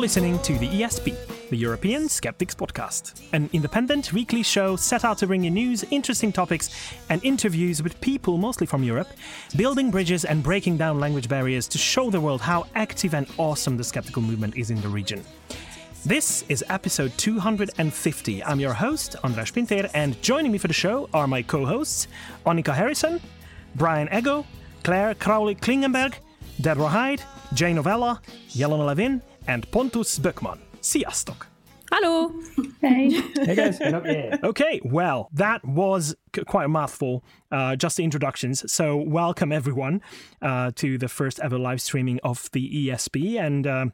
listening to the ESP, the European Skeptics Podcast, an independent weekly show set out to bring you news, interesting topics, and interviews with people mostly from Europe, building bridges and breaking down language barriers to show the world how active and awesome the skeptical movement is in the region. This is episode 250. I'm your host, Andras Pinter, and joining me for the show are my co hosts, Annika Harrison, Brian Eggo, Claire Kroulik Klingenberg, Deborah Hyde, Jay Novella, Jelena Levin, and Pontus Böckman. Sziasztok! Hello. Hey. Hey guys, get up here. Okay, well, that was c- quite a mouthful, uh, just the introductions. So, welcome everyone uh, to the first ever live streaming of the ESP, and um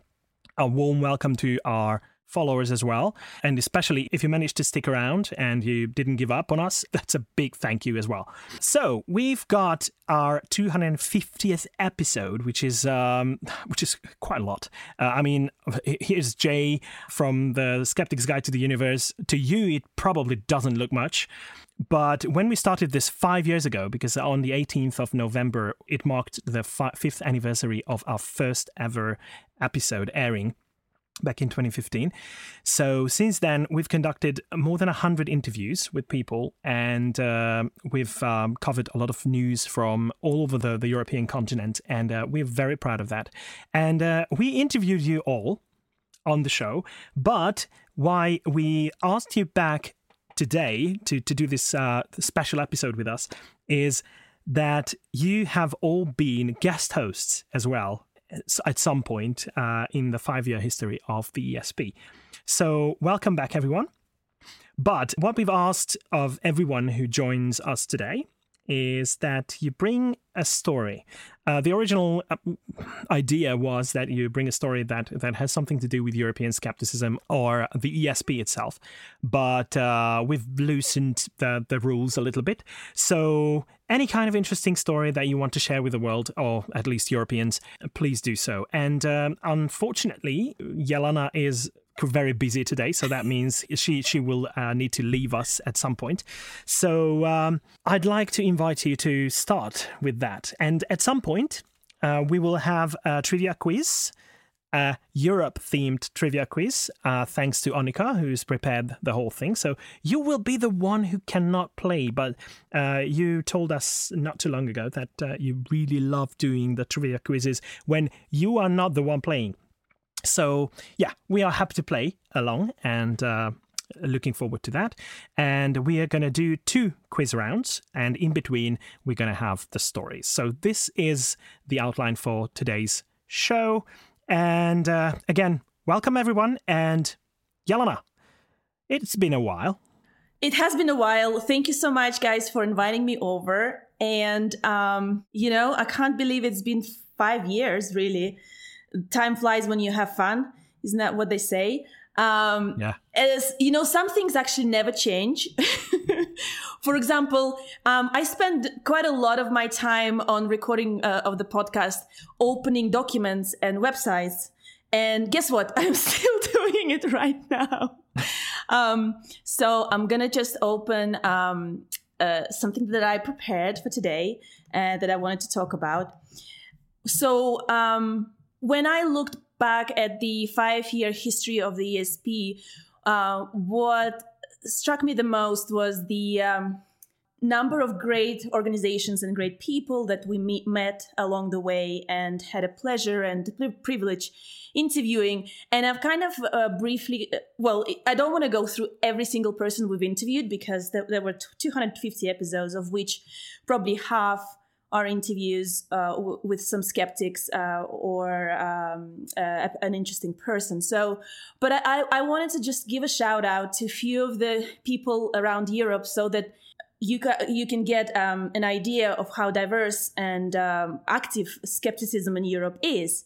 a warm welcome to our followers as well. And especially if you managed to stick around and you didn't give up on us, that's a big thank you as well. So, we've got our 250th episode, which is um, which is quite a lot. Uh, I mean, here's Jay from the Skeptic's Guide to the Universe. To you, it probably doesn't look much. But when we started this five years ago, because on the 18th of November, it marked the fi- fifth anniversary of our first ever episode airing back in 2015. So since then, we've conducted more than 100 interviews with people and uh, we've um, covered a lot of news from all over the, the European continent. And uh, we're very proud of that. And uh, we interviewed you all on the show, but why we asked you back today to, to do this uh, special episode with us is that you have all been guest hosts as well at some point uh, in the five year history of the ESP. So, welcome back, everyone. But what we've asked of everyone who joins us today is that you bring a story. Uh, the original uh, idea was that you bring a story that, that has something to do with European skepticism or the ESP itself, but uh, we've loosened the, the rules a little bit. So, any kind of interesting story that you want to share with the world, or at least Europeans, please do so. And um, unfortunately, Jelena is very busy today, so that means she she will uh, need to leave us at some point. So um, I'd like to invite you to start with that, and at some point uh, we will have a trivia quiz. A Europe themed trivia quiz, uh, thanks to Annika, who's prepared the whole thing. So you will be the one who cannot play, but uh, you told us not too long ago that uh, you really love doing the trivia quizzes when you are not the one playing. So yeah, we are happy to play along and uh, looking forward to that. And we are going to do two quiz rounds, and in between we're going to have the stories. So this is the outline for today's show. And uh, again, welcome everyone. And Jelena, it's been a while. It has been a while. Thank you so much, guys, for inviting me over. And, um, you know, I can't believe it's been five years, really. Time flies when you have fun. Isn't that what they say? Um, Yeah. as you know, some things actually never change. For example, um, I spend quite a lot of my time on recording uh, of the podcast, opening documents and websites. And guess what? I'm still doing it right now. Um, so I'm gonna just open um, uh, something that I prepared for today uh, that I wanted to talk about. So um, when I looked back at the five-year history of the ESP, uh, what struck me the most was the um, number of great organizations and great people that we meet, met along the way and had a pleasure and privilege interviewing. And I've kind of uh, briefly, well, I don't want to go through every single person we've interviewed because there, there were 250 episodes, of which probably half are interviews uh, w- with some skeptics uh, or um, uh, an interesting person. So, but I, I wanted to just give a shout out to a few of the people around Europe so that you ca- you can get um, an idea of how diverse and um, active skepticism in Europe is.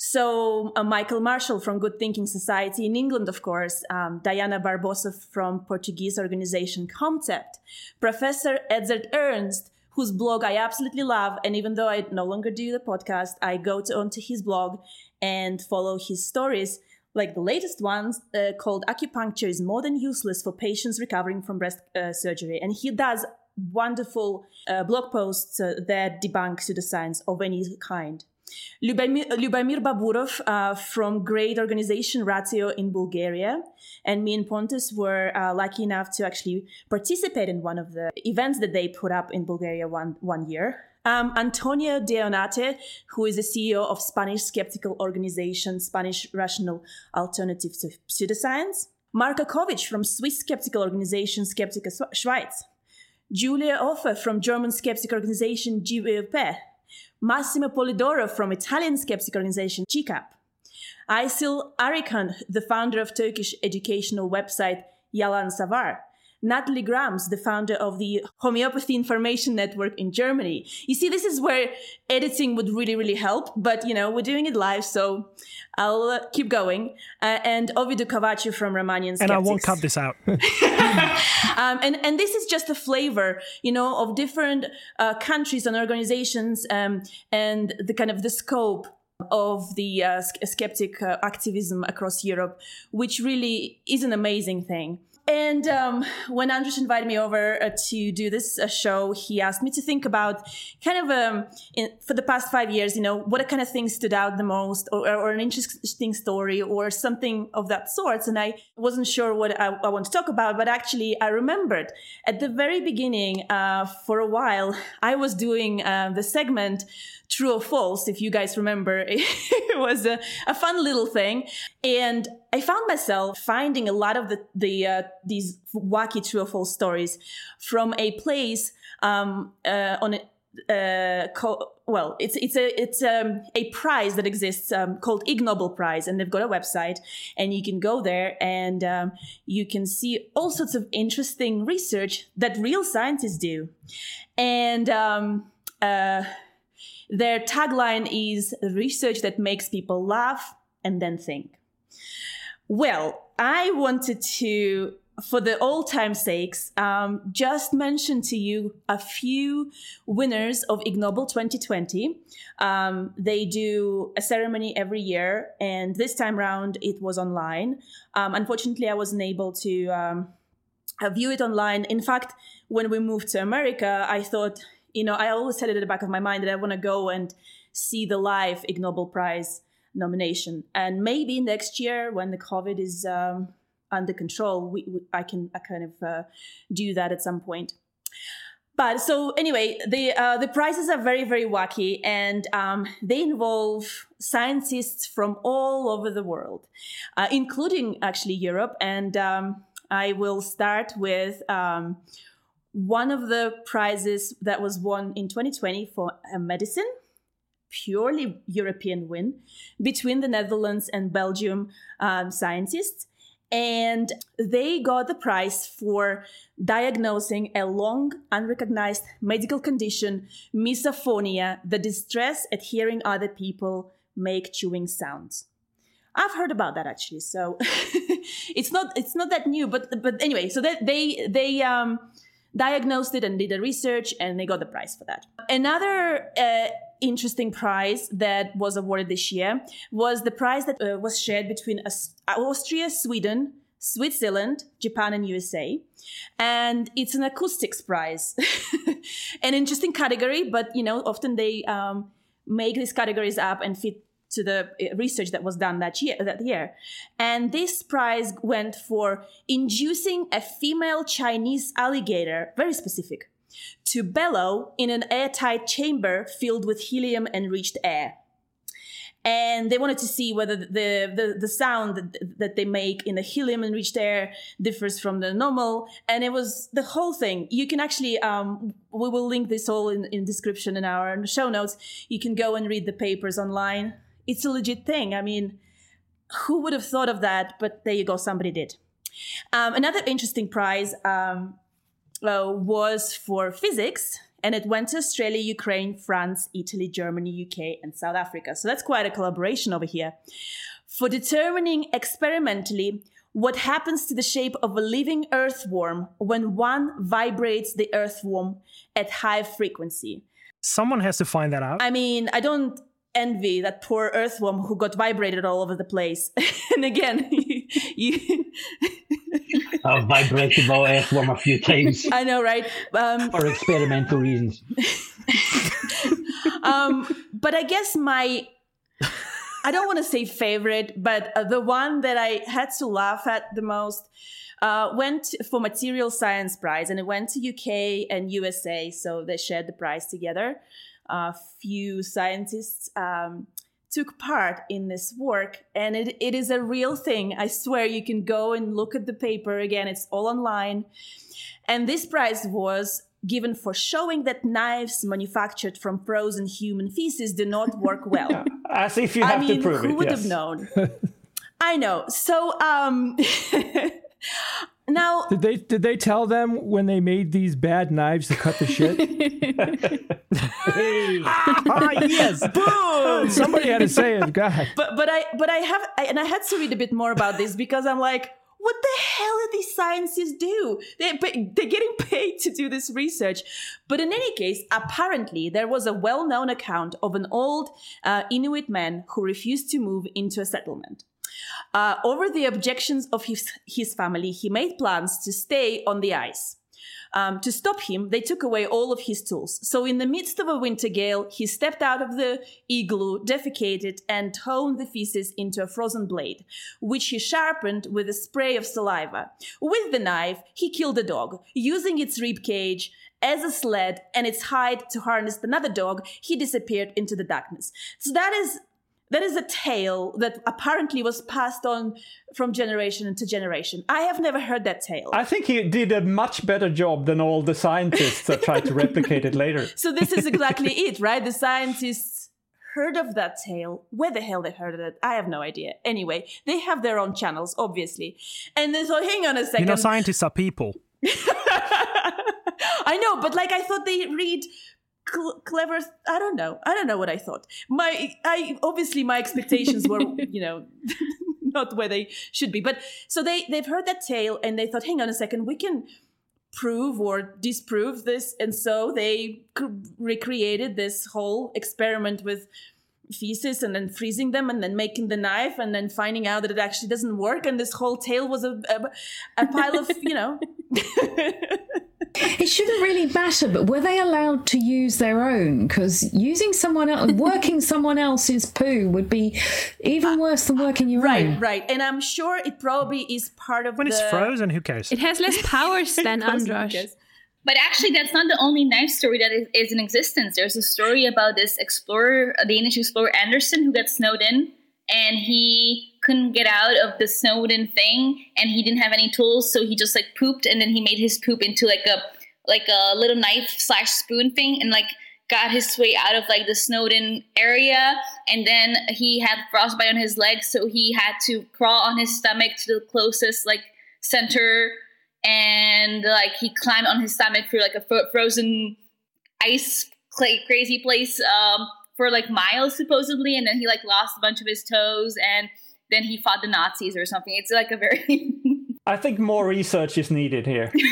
So uh, Michael Marshall from Good Thinking Society in England, of course, um, Diana Barbosa from Portuguese organization COMCEPT, Professor Edzard Ernst, whose blog I absolutely love, and even though I no longer do the podcast, I go to onto his blog and follow his stories like the latest ones uh, called acupuncture is more than useless for patients recovering from breast uh, surgery. And he does wonderful uh, blog posts uh, that debunk pseudoscience of any kind Lubomir, Baburov uh, from great organization Ratio in Bulgaria, and me and Pontus were uh, lucky enough to actually participate in one of the events that they put up in Bulgaria one one year. Um, Antonio Deonate, who is the CEO of Spanish skeptical organization Spanish Rational Alternative to Pseudoscience. Marko Kovic from Swiss skeptical organization Skeptiker Schweiz. Julia Offe from German skeptic organization GWP. Massimo Polidoro from Italian skeptic organization CICAP. Aysil Arikan, the founder of Turkish educational website Yalansavar. Natalie Grams, the founder of the Homeopathy Information Network in Germany. You see, this is where editing would really, really help, but you know, we're doing it live, so I'll uh, keep going. Uh, and Ovidiu Cavaciu from Romanian Skeptics. And I won't cut this out. um, and and this is just a flavor, you know, of different uh, countries and organizations, um, and the kind of the scope of the uh, skeptic uh, activism across Europe, which really is an amazing thing. And um, when Andras invited me over uh, to do this uh, show, he asked me to think about kind of um, in, for the past five years, you know, what kind of thing stood out the most, or, or, an interesting story, or something of that sort. And I wasn't sure what I, I want to talk about, but actually, I remembered. At the very beginning, uh, for a while, I was doing uh, the segment true or false if you guys remember. It was a, a, fun little thing. And i found myself finding a lot of the, the uh, these wacky true or false stories from a place um, uh, on a uh, called, well, it's it's a it's um, a prize that exists um, called Ig Nobel Prize, and they've got a website, and you can go there and um, you can see all sorts of interesting research that real scientists do, and um, uh, their tagline is research that makes people laugh and then think. Well, I wanted to, for the old time's sakes, um, just mention to you a few winners of Ig Nobel 2020. Um, they do a ceremony every year, and this time around it was online. Um, unfortunately, I wasn't able to um, view it online. In fact, when we moved to America, I thought you know, I always had it at the back of my mind that I want to go and see the live Ig Nobel Prize nomination. And maybe next year, when the COVID is um, under control, we, we, I can I kind of uh, do that at some point. But so anyway, the uh, the prizes are very very wacky, and um, they involve scientists from all over the world, uh, including actually Europe. And um, I will start with um, one of the prizes that was won in 2020 for a medicine, purely European win between the Netherlands and Belgium um, scientists. And they got the prize for diagnosing a long unrecognized medical condition, misophonia, the distress at hearing other people make chewing sounds. I've heard about that actually, so it's not it's not that new. But but anyway, so that they they um, diagnosed it and did the research and they got the prize for that. Another uh, interesting prize that was awarded this year was the prize that uh, was shared between Austria, Sweden, Switzerland, Japan, and USA. And it's an acoustics prize. an interesting category, but you know, often they um, make these categories up and fit to the uh, research that was done that year that year and this prize went for inducing a female chinese alligator very specific to bellow in an airtight chamber filled with helium enriched air and they wanted to see whether the the, the sound that, that they make in the helium enriched air differs from the normal and it was the whole thing you can actually um, we will link this all in, in description in our show notes you can go and read the papers online it's a legit thing. I mean, who would have thought of that? But there you go, somebody did. Um, another interesting prize um, uh, was for physics, and it went to Australia, Ukraine, France, Italy, Germany, UK, and South Africa. So that's quite a collaboration over here. For determining experimentally what happens to the shape of a living earthworm when one vibrates the earthworm at high frequency. Someone has to find that out. I mean, I don't envy that poor earthworm who got vibrated all over the place. and again, you, I've vibrated my a few times I know, right? Um, for experimental reasons. um, but I guess my I don't want to say favorite, but uh, the one that I had to laugh at the most uh, went for Material Science Prize, and it went to UK and USA, so they shared the prize together. A few scientists um, took part in this work, and it, it is a real thing. I swear, you can go and look at the paper again; it's all online. And this prize was given for showing that knives manufactured from frozen human feces do not work well. As if you I have mean, to prove who it. would yes. have known? I know. So, um, now Did they did they tell them when they made these bad knives to cut the shit? ah, yes. Boom. Somebody had to say it. God. but but I but I have I, and I had to read a bit more about this because I'm like, what the hell do these scientists do? They they're getting paid to do this research. But in any case, apparently there was a well-known account of an old uh, Inuit man who refused to move into a settlement. Uh, over the objections of his his family, he made plans to stay on the ice. Um, to stop him, they took away all of his tools. So, in the midst of a winter gale, he stepped out of the igloo, defecated, and honed the feces into a frozen blade, which he sharpened with a spray of saliva. With the knife, he killed a dog, using its rib cage as a sled and its hide to harness another dog. He disappeared into the darkness. So that is that is a tale that apparently was passed on from generation to generation. I have never heard that tale. I think he did a much better job than all the scientists that tried to replicate it later. So this is exactly it, right? The scientists heard of that tale. Where the hell they heard of it? I have no idea. Anyway, they have their own channels, obviously. And then so hang on a second. You know, scientists are people. I know, but like I thought they read cl- clever. I don't know. I don't know what I thought. My, I obviously my expectations were, you know, not where they should be. But so they they've heard that tale and they thought, hang on a second, we can prove or disprove this, and so they recreated this whole experiment with feces and then freezing them and then making the knife and then finding out that it actually doesn't work and this whole tale was a, a, a pile of you know It shouldn't really matter, but were they allowed to use their own? Because using someone else, working someone else's poo would be even uh, worse than uh, working your right own. right right. and i'm sure it probably is part of When the it's frozen, who cares? It has less powers than Frozen, Androsh. But actually, that's not the only knife story that is, is in existence. There's a story about this explorer, a Danish explorer Anderson, who got snowed in, and he couldn't get out of the snowed in thing, and he didn't have any tools, so he just like pooped, and then he made his poop into like a like a little knife slash spoon thing, and like got his way out of like the snowed in area, and then he had frostbite on his legs, so he had to crawl on his stomach to the closest like center and like he climbed on his stomach through like a fro- frozen ice clay crazy place um, for like miles supposedly and then he like lost a bunch of his toes and then he fought the nazis or something it's like a very I think more research is needed here.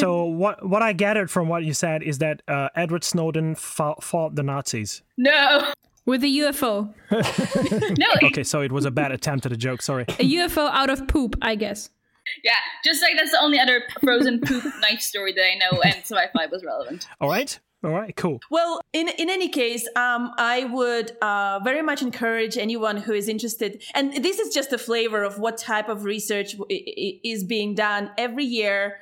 So what what I gathered from what you said is that uh, Edward Snowden fought, fought the Nazis. no With a UFO. no Okay, so it was a bad attempt at a joke. Sorry. A UFO out of poop, I guess. Yeah just like that's the only other frozen poop knife story that i know and so i thought it was relevant All right. All right. Cool. Well, in in any case, um, I would uh, very much encourage anyone who is interested, and this is just a flavor of what type of research w- i- i- is being done every year.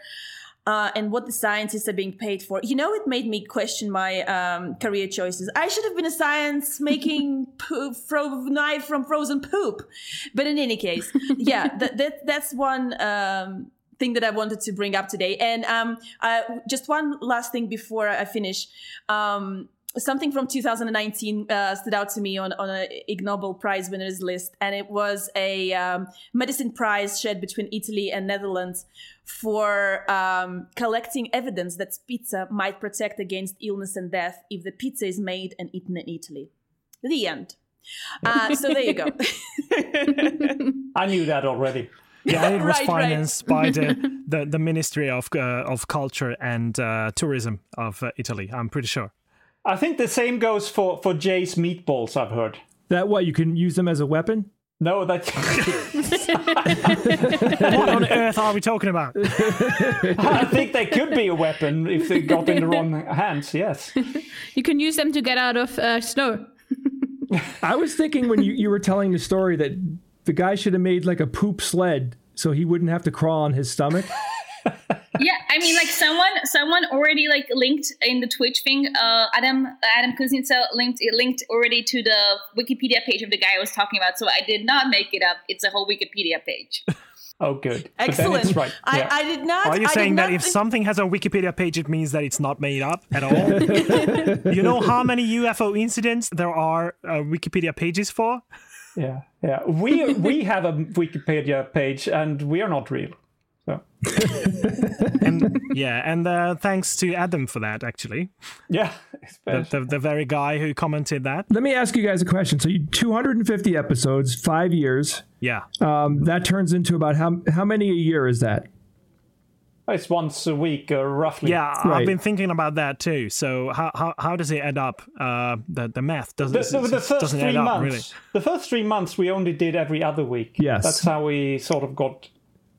Uh, and what the scientists are being paid for. You know, it made me question my um, career choices. I should have been a science making poop, fro- knife from frozen poop. But in any case, yeah, that, that that's one um, thing that I wanted to bring up today. And um, uh, just one last thing before I finish. Um, something from 2019 uh, stood out to me on, on a Ig Nobel Prize winners list, and it was a um, medicine prize shared between Italy and Netherlands for um, collecting evidence that pizza might protect against illness and death if the pizza is made and eaten in Italy. The end. Uh, so there you go. I knew that already. Yeah, it was Right, right. financed by the, the, the Ministry of uh, of Culture and uh, Tourism of uh, Italy. I'm pretty sure. I think the same goes for for Jay's meatballs. I've heard. That what you can use them as a weapon? No, that what on earth are we talking about? I think they could be a weapon if they got in the wrong hands. Yes. You can use them to get out of uh, snow. I was thinking when you, you were telling the story that the guy should have made like a poop sled so he wouldn't have to crawl on his stomach. Yeah, I mean, like someone, someone already like linked in the Twitch thing. Uh, Adam, Adam Kuznetsov linked it linked already to the Wikipedia page of the guy I was talking about. So I did not make it up. It's a whole Wikipedia page. Oh, good. Excellent. it's right. I, yeah. I did not. Are you I saying that if think- something has a Wikipedia page, it means that it's not made up at all? you know how many UFO incidents there are uh, Wikipedia pages for? yeah, yeah. We we have a Wikipedia page, and we are not real. So And yeah, and uh, thanks to Adam for that, actually, yeah, the, the, the very guy who commented that. Let me ask you guys a question. So you 250 episodes, five years. Yeah, Um, that turns into about how how many a year is that? it's once a week, uh, roughly. yeah, I've been thinking about that too. So how how, how does it add up? Uh, the the math doesn't The, the, the first doesn't three add up months, really. the first three months, we only did every other week. Yes. that's how we sort of got.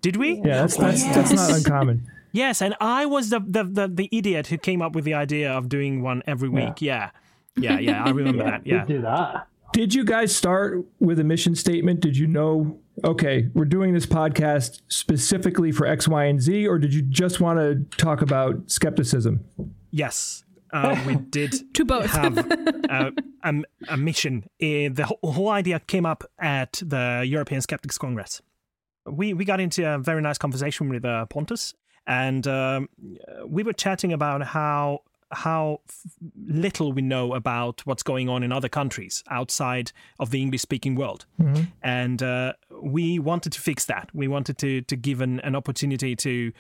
Did we? Yeah, that's that's, that's not uncommon. Yes, and I was the, the the the idiot who came up with the idea of doing one every week. Yeah, yeah, yeah. I remember that. Yeah. Do that. Did you guys start with a mission statement? Did you know, okay, we're doing this podcast specifically for X, Y, and Z, or did you just want to talk about skepticism? Yes, uh, we did To both. have uh, a, a mission. Uh, the whole, whole idea came up at the European Skeptics Congress. We we got into a very nice conversation with uh, Pontus, and um, we were chatting about how how f- little we know about what's going on in other countries outside of the English speaking world. And uh, we wanted to fix that. We wanted to to give an, an opportunity to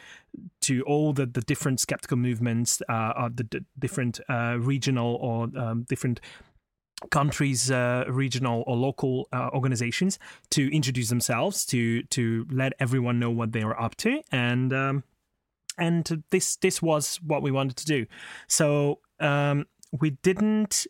to all the, the different skeptical movements, uh, the d- different uh, regional or um, different countries, uh, regional or local uh, organizations to introduce themselves, to to let everyone know what they are up to, and um, and this this was what we wanted to do. So um, we didn't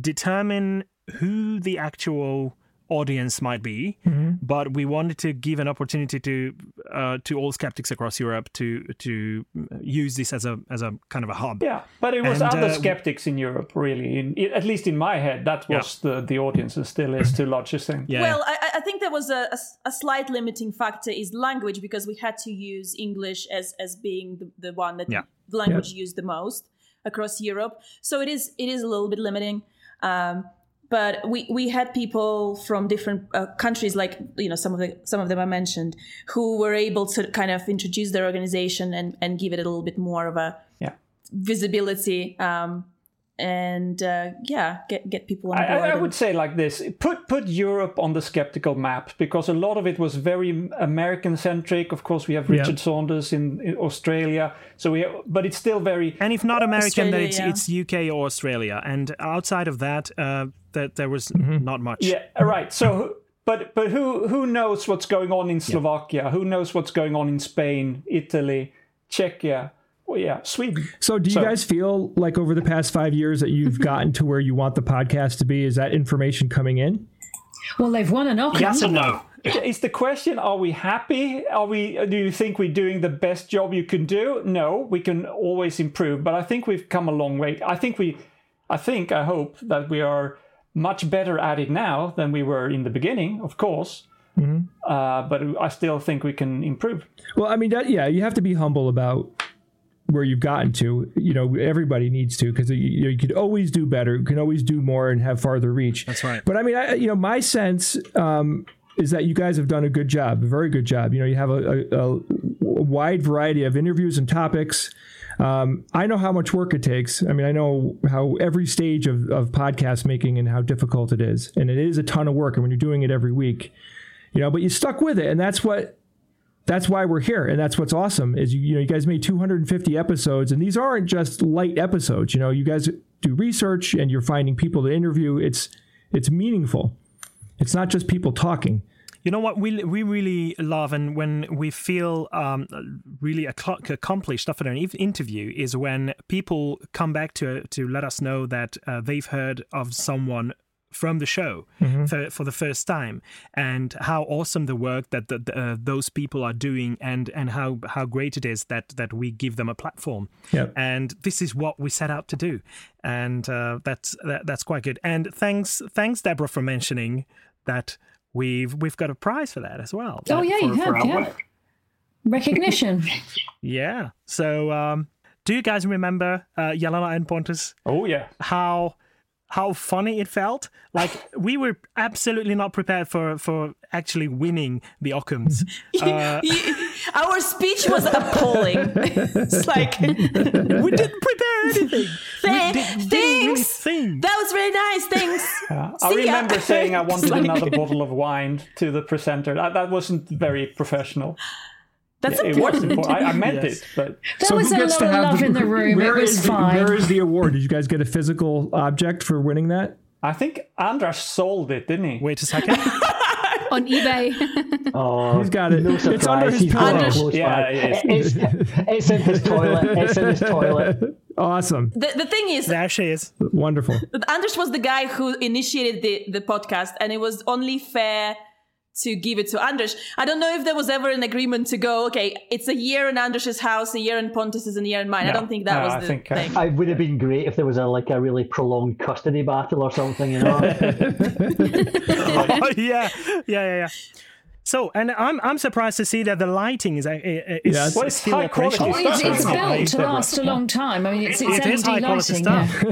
determine who the actual audience might be, but we wanted to give an opportunity to uh, to all skeptics across Europe to to use this as a as a kind of a hub. Yeah, but it was And, other uh, skeptics in Europe, really. In, i- at least in my head, that was the the audience, and still is to a large extent. Yeah. Well, I, I- I think there was a a slight limiting factor is language because we had to use English as as being the, the one that Yeah. the language used the most across Europe. So it is it is a little bit limiting. Um, but we, we had people from different uh, countries, like you know some of the some of them I mentioned, who were able to kind of introduce their organization and, and give it a little bit more of a Yeah. visibility. Um, and uh, yeah, get get people on I, board. I, I and- would say like this: put put Europe on the skeptical map because a lot of it was very American centric. Of course, we have Yeah. Richard Saunders in, in Australia, so we but it's still very And if not American, then Australia, it's it's UK or Australia. And outside of that, uh, that there was not much. yeah right. So. But but who who knows what's going on in Slovakia? Who knows what's going on in Spain, Italy, Czechia? Well, yeah, Sweden. So, do you So- guys feel like over the past five years that you've gotten to where you want the podcast to be? Is that information coming in? Well, they've won an Occam. Yes and no. It's the question: Are we happy? Are we? Do you think we're doing the best job you can do? No, we can always improve, but I think we've come a long way. I think we, I think, I hope that we are much better at it now than we were in the beginning. Of course, uh, but I still think we can improve. Well, I mean, that, yeah, you have to be humble about where you've gotten to. You know, everybody needs to because you, you, could always do better. You can always do more and have farther reach. That's right. But I mean, I, you know, my sense um, is that you guys have done a good job, a very good job. You know, you have a, a, a wide variety of interviews and topics. Um, I know how much work it takes. I mean, I know how every stage of, of podcast making and how difficult it is. And it is a ton of work. And when you're doing it every week, you know, but you stuck with it. And that's what that's why we're here and that's what's awesome is you, you know you guys made 250 episodes and these aren't just light episodes you know you guys do research and you're finding people to interview. It's it's meaningful. It's not just people talking. You know what? We we really love, and when we feel um, really ac- accomplished after an interview, is when people come back to to let us know that uh, they've heard of someone from the show for, for the first time, and how awesome the work that the, the, uh, those people are doing, and and how how great it is that that we give them a platform. Yep. And this is what we set out to do, and uh, that's that, that's quite good. And thanks thanks Deborah for mentioning that we've we've got a prize for that as well. Oh yeah, you for- for have. Yeah. work. Recognition. Yeah. So, um, do you guys remember uh, Jelena and Pontus? Oh yeah. How how funny it felt? Like we were absolutely not prepared for for actually winning the Occams. Uh, Our speech was appalling. it's like, we didn't prepare anything. Th- we did, didn't really thanks. that was very nice. Thanks. I See ya. remember saying I wanted like- another bottle of wine to the presenter. That, that wasn't very professional. That's It was important. important. I, I meant Yes. it, but There was who a gets lot to of have love in the room. It was is the- fine. where is the award? Did you guys get a physical object for winning that? I think Andras sold it, didn't he? Wait a second. On eBay. Oh, He's got it. No It's surprise. under his He's pillow. it close Yeah, by. It's, it's in his toilet. It's in his toilet. Awesome. The, the thing is, there she is. Wonderful. Anders was the guy who initiated the, the podcast, and it was only fair to give it to Anders. I don't know if there was ever an agreement to go, okay, it's a year in Anders' house, a year in Pontus's, and a year in mine. I don't think that No, was I the think, uh, thing. It would have been great if there was a like a really prolonged custody battle or something, you know. oh, yeah, yeah, yeah, yeah. So, and I'm I'm surprised to see that the lighting is uh, is, Yeah, is Well, it's still high quality. Oh, it's, it's built to last a long time. I mean, it's, it's It is LED high quality lighting. stuff.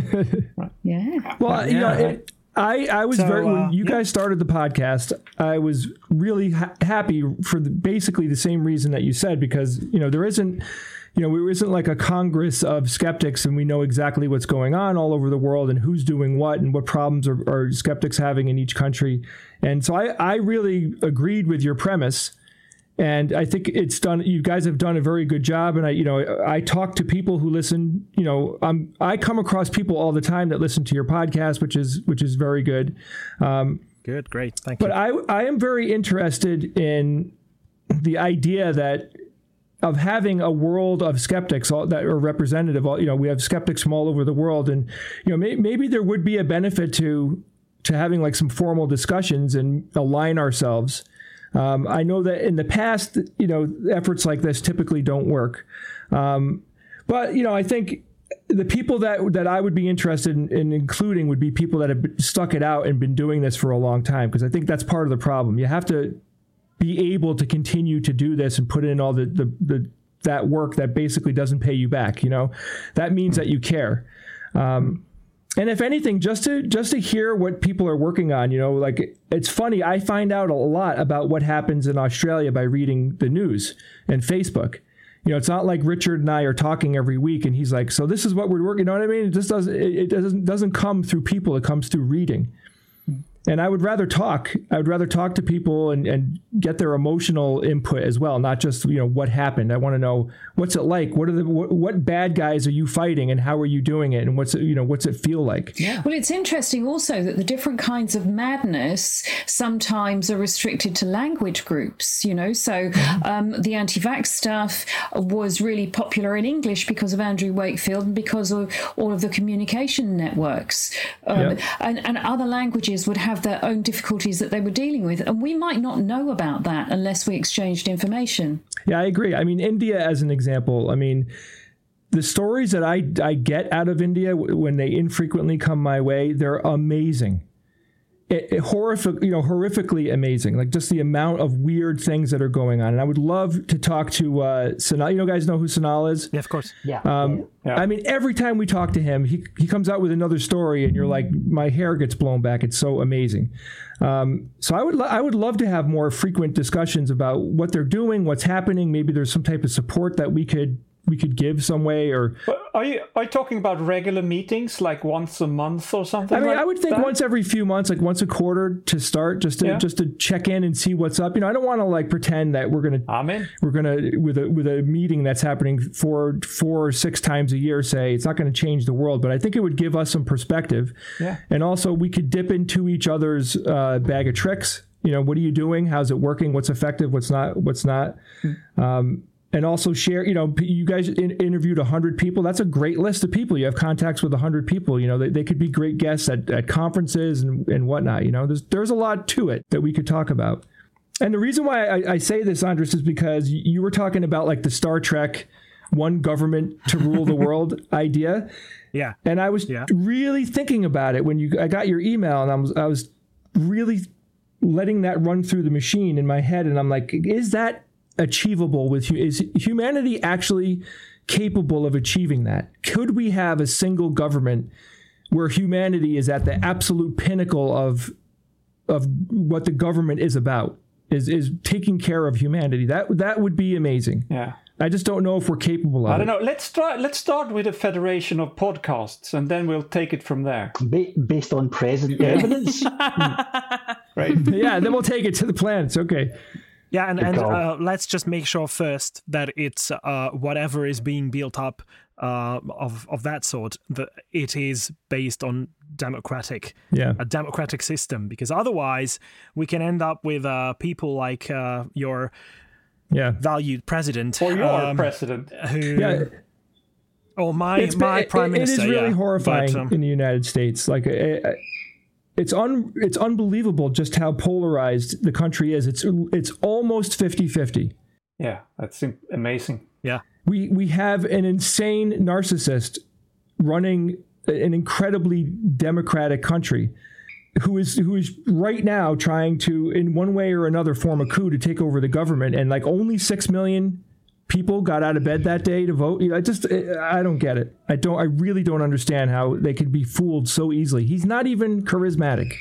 Yeah. yeah. Well, you know, it, I I was So, very uh, when you guys started the podcast. I was really ha- happy for the, basically the same reason that you said because you know there isn't. You know, there isn't like a congress of skeptics, and we know exactly what's going on all over the world and who's doing what and what problems are, are skeptics having in each country. And so I, I really agreed with your premise and I think it's done. You guys have done a very good job, and I, you know, I talk to people who listen. You know, I'm I come across people all the time that listen to your podcast, which is which is very good. Um, good, great, thank But you. But I I am very interested in the idea that of having a world of skeptics all, that are representative. All, you know, we have skeptics from all over the world, and you know, may, maybe there would be a benefit to to having like some formal discussions and align ourselves. Um, I know that in the past, you know, efforts like this typically don't work. Um, but you know, I think the people that that I would be interested in, in including would be people that have stuck it out and been doing this for a long time because I think that's part of the problem. You have to be able to continue to do this and put in all the the, the that work that basically doesn't pay you back. You know, that means that you care. Um, and if anything, just to just to hear what people are working on, you know, like it's funny. I find out a lot about what happens in Australia by reading the news and Facebook. You know, it's not like Richard and I are talking every week, and he's like, "So this is what we're working." You know what I mean? It just doesn't. It, doesn't doesn't come through people. It comes through reading. And I would rather talk. I would rather talk to people and, and get their emotional input as well, not just you know what happened. I want to know what's it like. What are the what, what bad guys are you fighting, and how are you doing it, and what's it you know what's it feel like? Well, it's interesting also that the different kinds of madness sometimes are restricted to language groups, you know. So um, the anti vax stuff was really popular in English because of Andrew Wakefield and because of all of the communication networks. Um, Yeah. and, and other languages would have their own difficulties that they were dealing with. And we might not know about that unless we exchanged information. Yeah, I agree. I mean, India as an example. I mean, the stories that I I get out of India when they infrequently come my way, they're amazing. It, it horrific, you know, horrifically amazing. Like just the amount of weird things that are going on. And I would love to talk to uh, Sanal. You know, guys know who Sanal is. yeah, of course. Yeah. Um, I mean, every time we talk to him, he he comes out with another story, and you're like, my hair gets blown back. It's so amazing. Um, so I would lo- I would love to have more frequent discussions about what they're doing, what's happening. Maybe there's some type of support that we could we could give some way, or are you are you talking about regular meetings, like once a month or something? I mean, like I would think that? once every few months, like once a quarter, to start, just to Yeah. just to check in and see what's up. You know, I don't want to like pretend that we're gonna we're gonna with a with a meeting that's happening four four or six times a year say it's not going to change the world but i think it would give us some perspective Yeah. and also we could dip into each other's uh, bag of tricks You know, what are you doing? How's it working? What's effective? What's not? What's not? Um, and also share. You know, you guys in, interviewed hundred people. That's a great list of people. You have contacts with hundred people. You know, they, they could be great guests at, at conferences and, and whatnot. You know, there's there's a lot to it that we could talk about. And the reason why I, I say this, Andras, is because you you were talking about like the Star Trek one government to rule the world idea. Yeah. And I was Yeah. really thinking about it when you I got your email and I was I was really letting that run through the machine in my head and I'm like is that achievable with is humanity actually capable of achieving that? Could we have a single government where humanity is at the absolute pinnacle of of what the government is about? Is is taking care of humanity. That that would be amazing. Yeah. I just don't know if we're capable of I don't know. Let's try. Let's start with a federation of podcasts, and then we'll take it from there. Ba- based on present evidence. Hmm. Right. yeah, then we'll take it to the planets. Okay. Yeah, and, and uh, let's just make sure first that it's uh, whatever is being built up uh, of of that sort that it is based on democratic Yeah. a democratic system because otherwise we can end up with uh, people like uh, your Yeah. valued president or your um, president. who Yeah. or my It's my it- prime it- minister It is really yeah. horrifying But, um, in the United States. Like, uh, it's un it's unbelievable just how polarized the country is. It's it's almost 50-50. Yeah, that's amazing. yeah We we have an insane narcissist running an incredibly democratic country who is who is right now trying to in one way or another form a coup to take over the government and like only 6 million people got out of bed that day to vote. I just eh, I don't get it. I don't I really don't understand how they could be fooled so easily. He's not even charismatic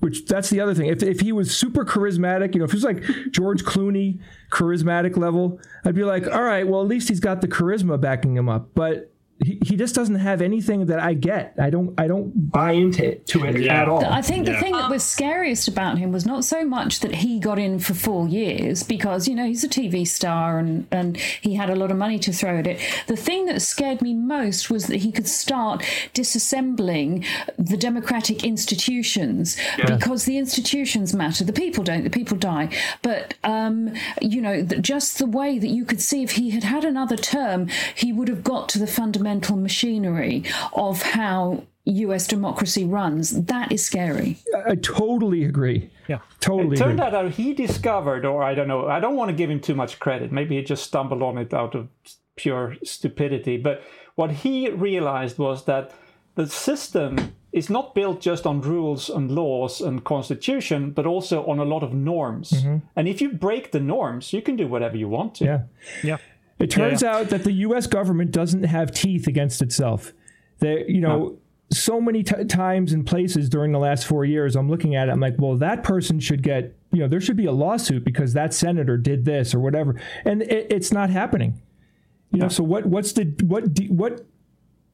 which that's the other thing. If, if he was super charismatic you know if he was like George Clooney charismatic level I'd be like all right well at least he's got the charisma backing him up. But he, he just doesn't have anything that I get. I don't I don't buy into it, to it at all. I think the thing that was scariest about him was not so much that he got in for four years because, you know, he's a TV star and, and he had a lot of money to throw at it. The thing that scared me most was that he could start disassembling the democratic institutions because the institutions matter. The people don't, the people die. But, um, you know, just the way that you could see if he had had another term, he would have got to the fundamental machinery of how US democracy runs. That is scary. I totally agree. Yeah. Totally It turned agree. out he discovered, or I don't know, I don't want to give him too much credit. Maybe he just stumbled on it out of pure stupidity. But what he realized was that the system is not built just on rules and laws and constitution, but also on a lot of norms. Mm-hmm. And if you break the norms, you can do whatever you want to. Yeah. yeah It turns out that the U.S. government doesn't have teeth against itself. They, you know, so many t- times and places during the last four years, I'm looking at it. I'm like, well, that person should get, you know, there should be a lawsuit because that senator did this or whatever, and it, it's not happening. You know, so what? What's the what? What?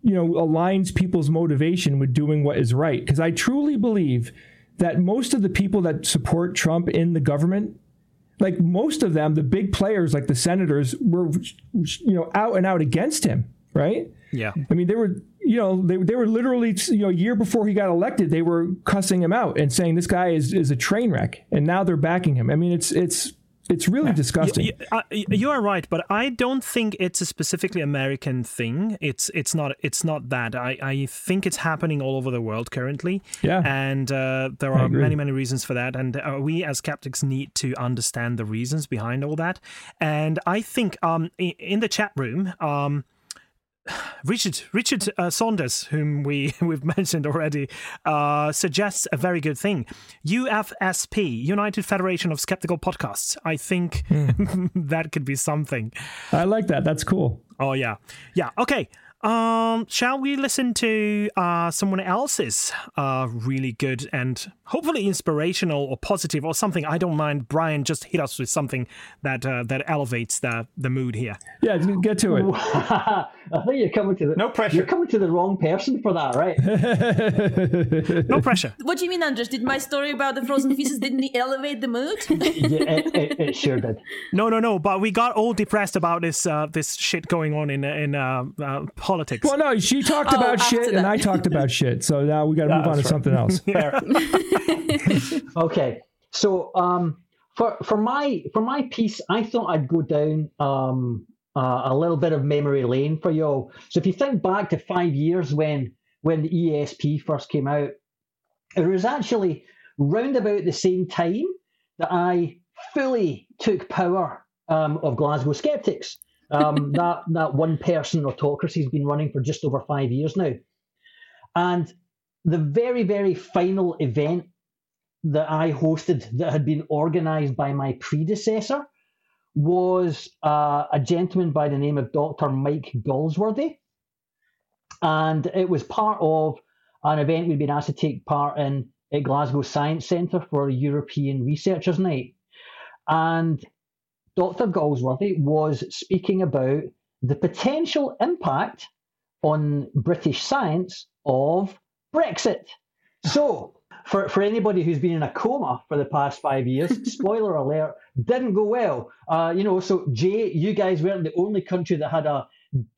You know, aligns people's motivation with doing what is right. Because I truly believe that most of the people that support Trump in the government like most of them, the big players like the senators were, you know, out and out against him, right? yeah I mean, they were, you know, they, they were literally, you know, a year before he got elected, they were cussing him out and saying this guy is, is a train wreck, and now they're backing him. I mean, it's it's it's really disgusting. Y- uh, you are right, but I don't think it's a specifically American thing. It's it's not it's not that. I, I think it's happening all over the world currently. Yeah. and uh, there are many many reasons for that, and uh, we as skeptics need to understand the reasons behind all that. And I think um i- in the chat room um. Richard Richard uh, Saunders, whom we we've mentioned already, uh, suggests a very good thing. UFSP, United Federation of Skeptical Podcasts. I think that could be something. I like that. That's cool. Oh yeah, yeah. Okay. Um, shall we listen to uh, someone else's uh, really good and hopefully inspirational or positive or something? I don't mind. Brian, just hit us with something that uh, that elevates the the mood here. Yeah, get to it. I think you're coming to the No pressure. You're coming to the wrong person for that, right? No pressure. What do you mean, Andras? Did my story about the frozen feces didn't elevate the mood? yeah, it, it, it sure did. No, no, no. But we got all depressed about this uh, this shit going on in in uh, uh, politics. Well, no, she talked Oh, about after shit, and. I talked about shit. So now we got to move on to something else. Okay, So um, for for my for my piece, I thought I'd go down um, uh, a little bit of memory lane for y'all. So if you think back to five years when when the ESP first came out, it was actually round about the same time that I fully took power um, of Glasgow Skeptics. Um, that that one person autocracy has been running for just over five years now, and the very very final event that I hosted that had been organised by my predecessor was uh, a gentleman by the name of Dr. Mike Galsworthy, and it was part of an event we'd been asked to take part in at Glasgow Science Centre for European Researchers Night. And Dr. Galsworthy was speaking about the potential impact on British science of Brexit. So, for, for anybody who's been in a coma for the past five years, spoiler alert, didn't go well. Uh, you know, so Jay, you guys weren't the only country that had a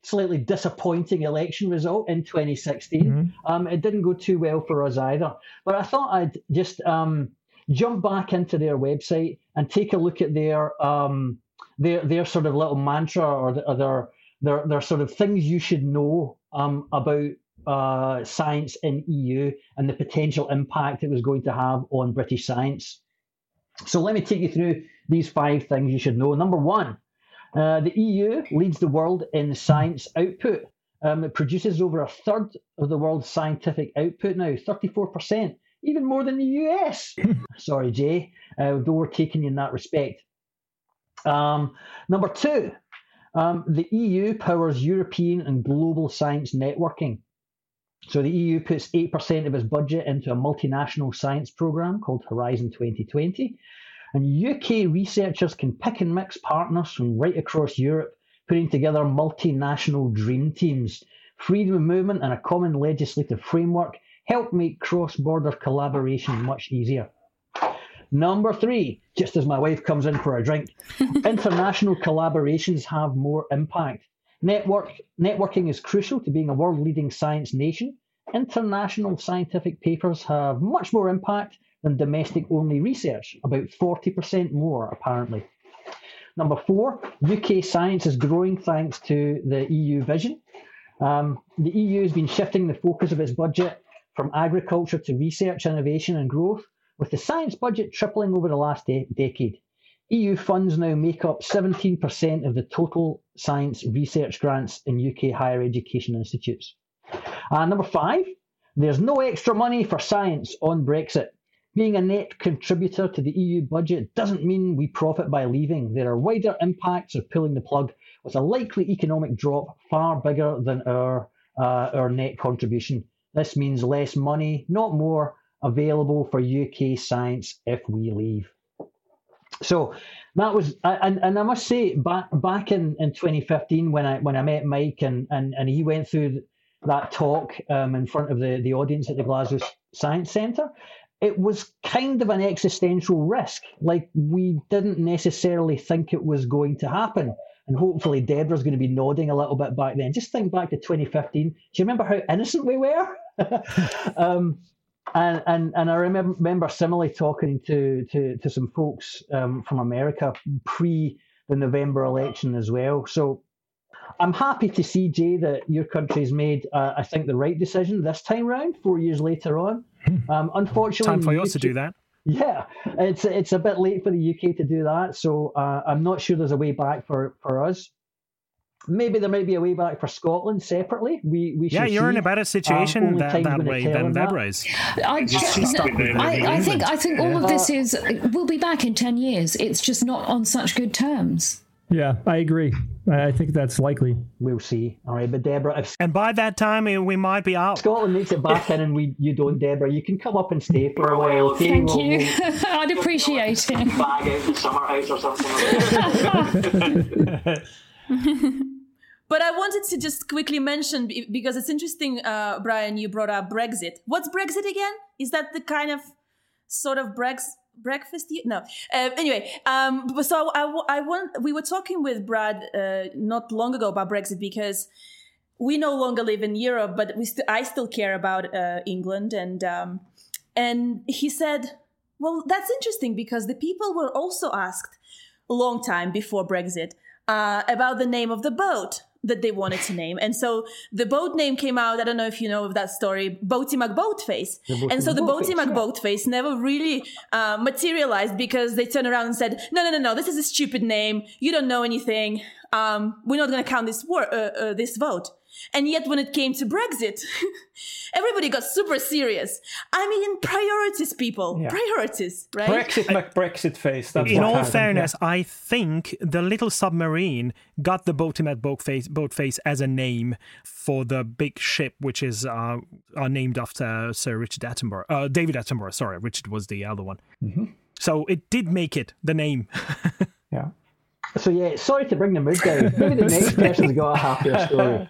slightly disappointing election result in 2016. Um, it didn't go too well for us either. But I thought I'd just um, jump back into their website and take a look at their um, their their sort of little mantra or, or their, their their sort of things you should know um, about uh, science in EU and the potential impact it was going to have on British science. So let me take you through these five things you should know. Number one, uh, the EU leads the world in science output. Um, it produces over a third of the world's scientific output now, 34%, even more than the US. Sorry, Jay, uh, we've overtaken you in that respect. Um, number two, um, the EU powers European and global science networking. So the EU puts 8% of its budget into a multinational science programme called Horizon 2020. And UK researchers can pick and mix partners from right across Europe, putting together multinational dream teams. Freedom of movement and a common legislative framework help make cross border collaboration much easier. Number three, just as my wife comes in for a drink, international collaborations have more impact. Network, networking is crucial to being a world leading science nation. International scientific papers have much more impact than domestic only research, about 40% more apparently. Number four, UK science is growing thanks to the EU vision. Um, the EU has been shifting the focus of its budget from agriculture to research, innovation, and growth, with the science budget tripling over the last de- decade. EU funds now make up 17% of the total science research grants in UK higher education institutes. Uh, number five, there's no extra money for science on Brexit. Being a net contributor to the EU budget doesn't mean we profit by leaving. There are wider impacts of pulling the plug, with a likely economic drop far bigger than our, uh, our net contribution. This means less money, not more, available for UK science if we leave. So that was, and, and I must say, back back in, in 2015 when I when I met Mike and and, and he went through that talk um, in front of the, the audience at the Glasgow Science Centre, it was kind of an existential risk. Like we didn't necessarily think it was going to happen. And hopefully Deborah's going to be nodding a little bit back then. Just think back to 2015. Do you remember how innocent we were? um, and, and and I remember, similarly talking to to, to some folks um, from America pre the November election as well. So I'm happy to see Jay that your country's made uh, I think the right decision this time round. Four years later on, um, unfortunately, Time for us to do that. yeah, it's it's a bit late for the UK to do that, so uh, I'm not sure there's a way back for, for us. Maybe there might be a way back for Scotland separately. We we Yeah, you're in a better Um, situation only that, that way than on is. I, She's stuck I, I think. I think all of this is we'll be back in ten years. It's just not on such good terms. Yeah, I agree. I I think that's likely. We'll see. All right, but Deborah, if And by that time, we might be out. Scotland makes it back in and we you don't, Deborah, you can come up and stay for a while. Okay? Thank We'll- you. we'll I'd appreciate it. bag out the summer house or something. But I wanted to just quickly mention because it's interesting, uh, Brian. You brought up Brexit. What's Brexit again? Is that the kind of sort of brex- breakfast? You- no. Uh, anyway, um, so I, I want. We were talking with Brad uh, not long ago about Brexit because we no longer live in Europe, but we st- I still care about uh, England, and um, and he said, Well, that's interesting because the people were also asked a long time before Brexit uh, about the name of the boat that they wanted to name. And so the boat name came out. I don't know if you know of that story, Boaty McBoatface. Boaty And so the Boaty McBoatface, yeah. Never really uh, materialized because they turned around and said, no, no, no, no, this is a stupid name. You don't know anything. Um, we're not going to count this, wor- uh, uh, this vote. And yet, when it came to Brexit, everybody got super serious. I mean, priorities, people, Yeah. priorities, right? Brexit McBrexit face. That's In all happened, fairness, I think the little submarine got the Boaty McBoatface, boatface as a name for the big ship, which is uh, uh, named after Sir Richard Attenborough. Uh, David Attenborough, sorry, Richard was the other one. So it did make it the name. Yeah. So yeah, sorry to bring the mood down. Maybe the next person's got a happier story.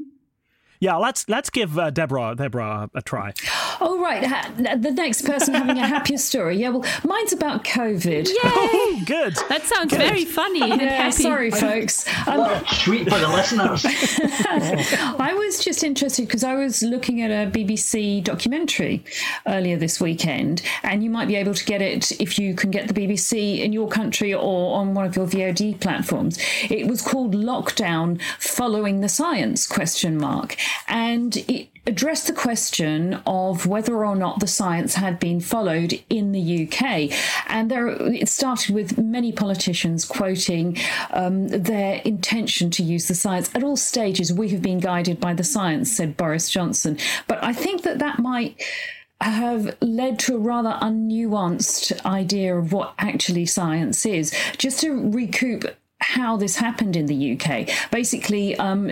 yeah, let's let's give uh, Deborah Deborah a try. Oh, right. Ha- the next person having a happier story. Yeah, well, mine's about COVID. Oh, good. That sounds very funny and Yeah, happy. sorry, folks. Um, What a treat for the listeners. I was just interested because I was looking at a BBC documentary earlier this weekend, and you might be able to get it if you can get the BBC in your country or on one of your VOD platforms. It was called Lockdown Following the Science question mark, and it addressed the question of whether or not the science had been followed in the UK. And there, it started with many politicians quoting um, their intention to use the science. At all stages, we have been guided by the science, said Boris Johnson. But I think that that might have led to a rather unnuanced idea of what actually science is. Just to recoup how this happened in the UK, basically, um,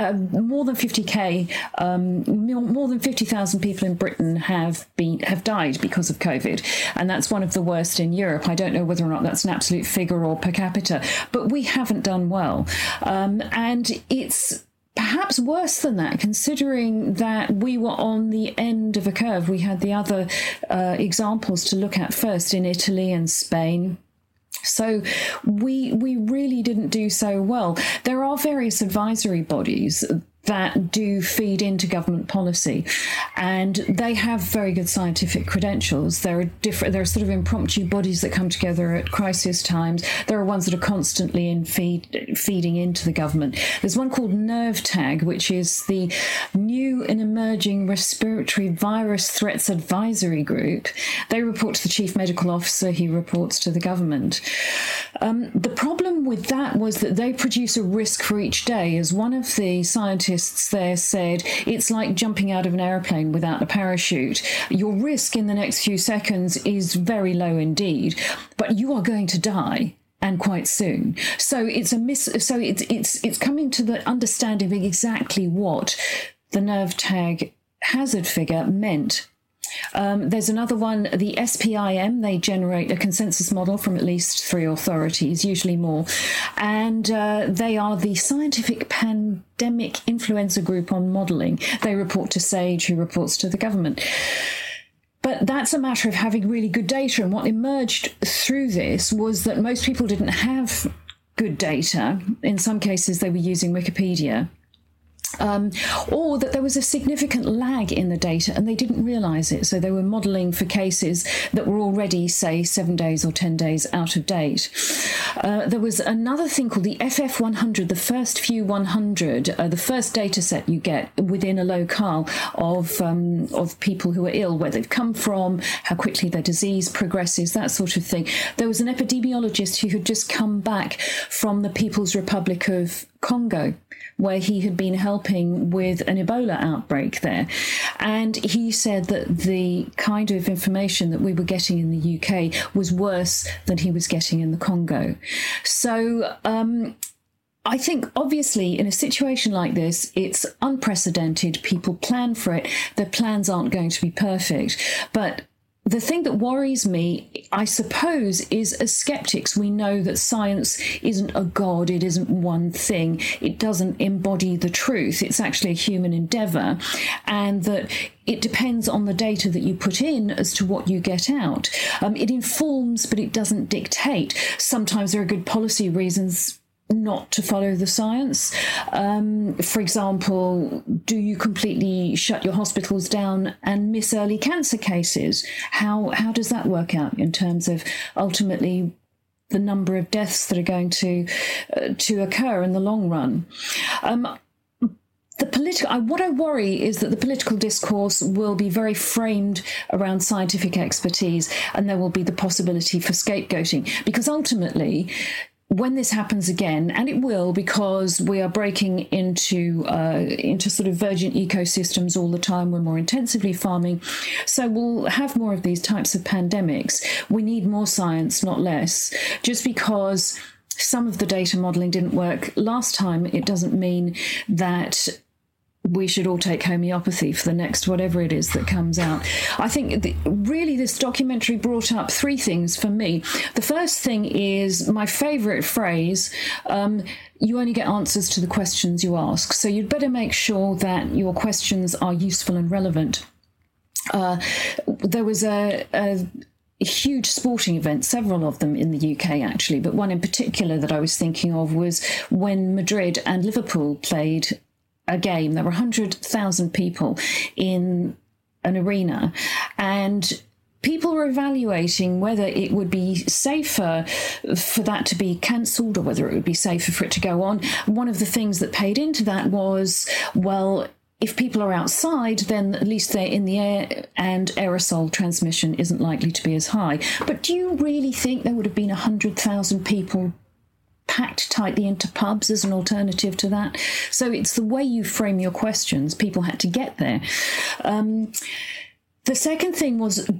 more than 50k, um, more more than 50,000 people in Britain have been have died because of COVID, and that's one of the worst in Europe. I don't know whether or not that's an absolute figure or per capita, but we haven't done well, um, and it's. Perhaps worse than that, considering that we were on the end of a curve. We had the other uh, examples to look at first in Italy and Spain. So we we really didn't do so well. There are various advisory bodies that do feed into government policy, and they have very good scientific credentials. There are different. There are sort of impromptu bodies that come together at crisis times. There are ones that are constantly in feed feeding into the government. There's one called NERVTAG, which is the new and emerging respiratory virus threats advisory group. They report to the chief medical officer. He reports to the government. Um, the problem with that was that they produce a risk for each day. As one of the scientists there said, it's like jumping out of an aeroplane without a parachute. Your risk in the next few seconds is very low indeed, but you are going to die and quite soon. So it's a miss. So it's it's it's coming to the understanding of exactly what the NERVTAG hazard figure meant um, there's another one, the SPI-M. They generate a consensus model from at least three authorities, usually more. And uh, they are the Scientific Pandemic Influenza Group on Modelling. They report to SAGE, who reports to the government. But that's a matter of having really good data. And what emerged through this was that most people didn't have good data. In some cases, they were using Wikipedia um, or that there was a significant lag in the data and they didn't realize it. So they were modeling for cases that were already, say, seven days or 10 days out of date. Uh, there was another thing called the FF100, the first few 100, uh, the first data set you get within a locale of, um, of people who are ill, where they've come from, how quickly their disease progresses, that sort of thing. There was an epidemiologist who had just come back from the People's Republic of Congo where he had been helping with an Ebola outbreak there. And he said that the kind of information that we were getting in the UK was worse than he was getting in the Congo. So, um, I think obviously in a situation like this, it's unprecedented. People plan for it. Their plans aren't going to be perfect. But the thing that worries me, I suppose, is as skeptics, we know that science isn't a god, it isn't one thing, it doesn't embody the truth, it's actually a human endeavor, and that it depends on the data that you put in as to what you get out. Um, it informs, but it doesn't dictate. Sometimes there are good policy reasons not to follow the science. Um, for example, do you completely shut your hospitals down and miss early cancer cases? How how does that work out in terms of ultimately the number of deaths that are going to uh, to occur in the long run? Um, the political what I worry is that the political discourse will be very framed around scientific expertise, and there will be the possibility for scapegoating because ultimately. When this happens again, and it will, because we are breaking into uh, into sort of virgin ecosystems all the time. We're more intensively farming, so we'll have more of these types of pandemics. We need more science, not less. Just because some of the data modeling didn't work last time, it doesn't mean that we should all take homeopathy for the next whatever it is that comes out. I think the, really this documentary brought up three things for me. The first thing is my favorite phrase. Um, you only get answers to the questions you ask. So you'd better make sure that your questions are useful and relevant. Uh, there was a, a huge sporting event, several of them in the UK actually, but one in particular that I was thinking of was when Madrid and Liverpool played a game. There were 100,000 people in an arena, and people were evaluating whether it would be safer for that to be cancelled or whether it would be safer for it to go on. One of the things that paid into that was, well, if people are outside, then at least they're in the air and aerosol transmission isn't likely to be as high. But do you really think there would have been 100,000 people packed tightly into pubs as an alternative to that? So it's the way you frame your questions. People had to get there. Um, the second thing was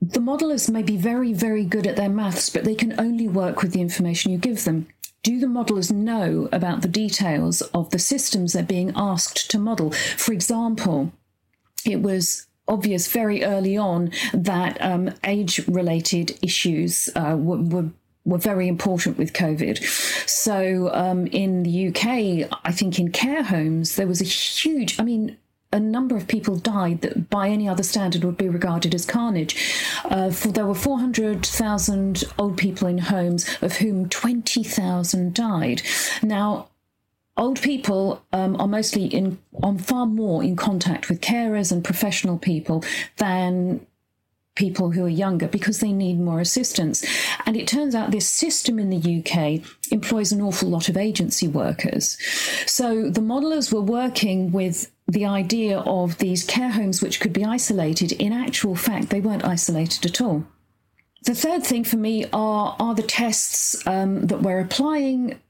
the modelers may be very, very good at their maths, but they can only work with the information you give them. Do the modelers know about the details of the systems they're being asked to model? For example, it was obvious very early on that um, age related issues uh, were, were were very important with COVID. So um, in the UK, I think in care homes, there was a huge, I mean, a number of people died that by any other standard would be regarded as carnage. Uh, for there were 400,000 old people in homes, of whom 20,000 died. Now, old people um, are mostly in on far more in contact with carers and professional people than people who are younger because they need more assistance. And it turns out this system in the UK employs an awful lot of agency workers. So the modelers were working with the idea of these care homes which could be isolated. In actual fact, they weren't isolated at all. The third thing for me are are the tests um, that we're applying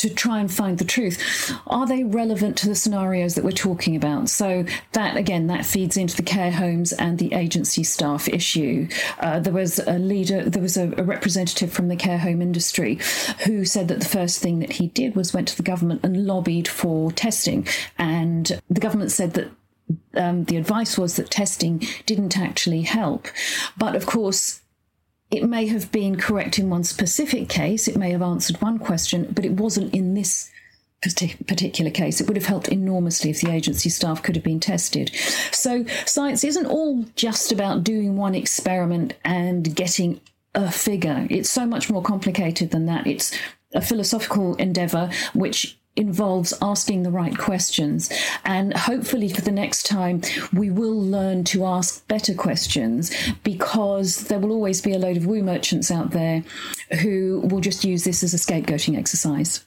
to try and find the truth. Are they relevant to the scenarios that we're talking about? So that again that feeds into the care homes and the agency staff issue. Uh, there was a leader there was a, a, representative from the care home industry who said that the first thing that he did was went to the government and lobbied for testing. And the government said that um, the advice was that testing didn't actually help. But of course it may have been correct in one specific case, it may have answered one question, but it wasn't in this particular case. It would have helped enormously if the agency staff could have been tested. So, science isn't all just about doing one experiment and getting a figure. It's so much more complicated than that. It's a philosophical endeavor which involves asking the right questions. And hopefully, for the next time, we will learn to ask better questions because there will always be a load of woo merchants out there who will just use this as a scapegoating exercise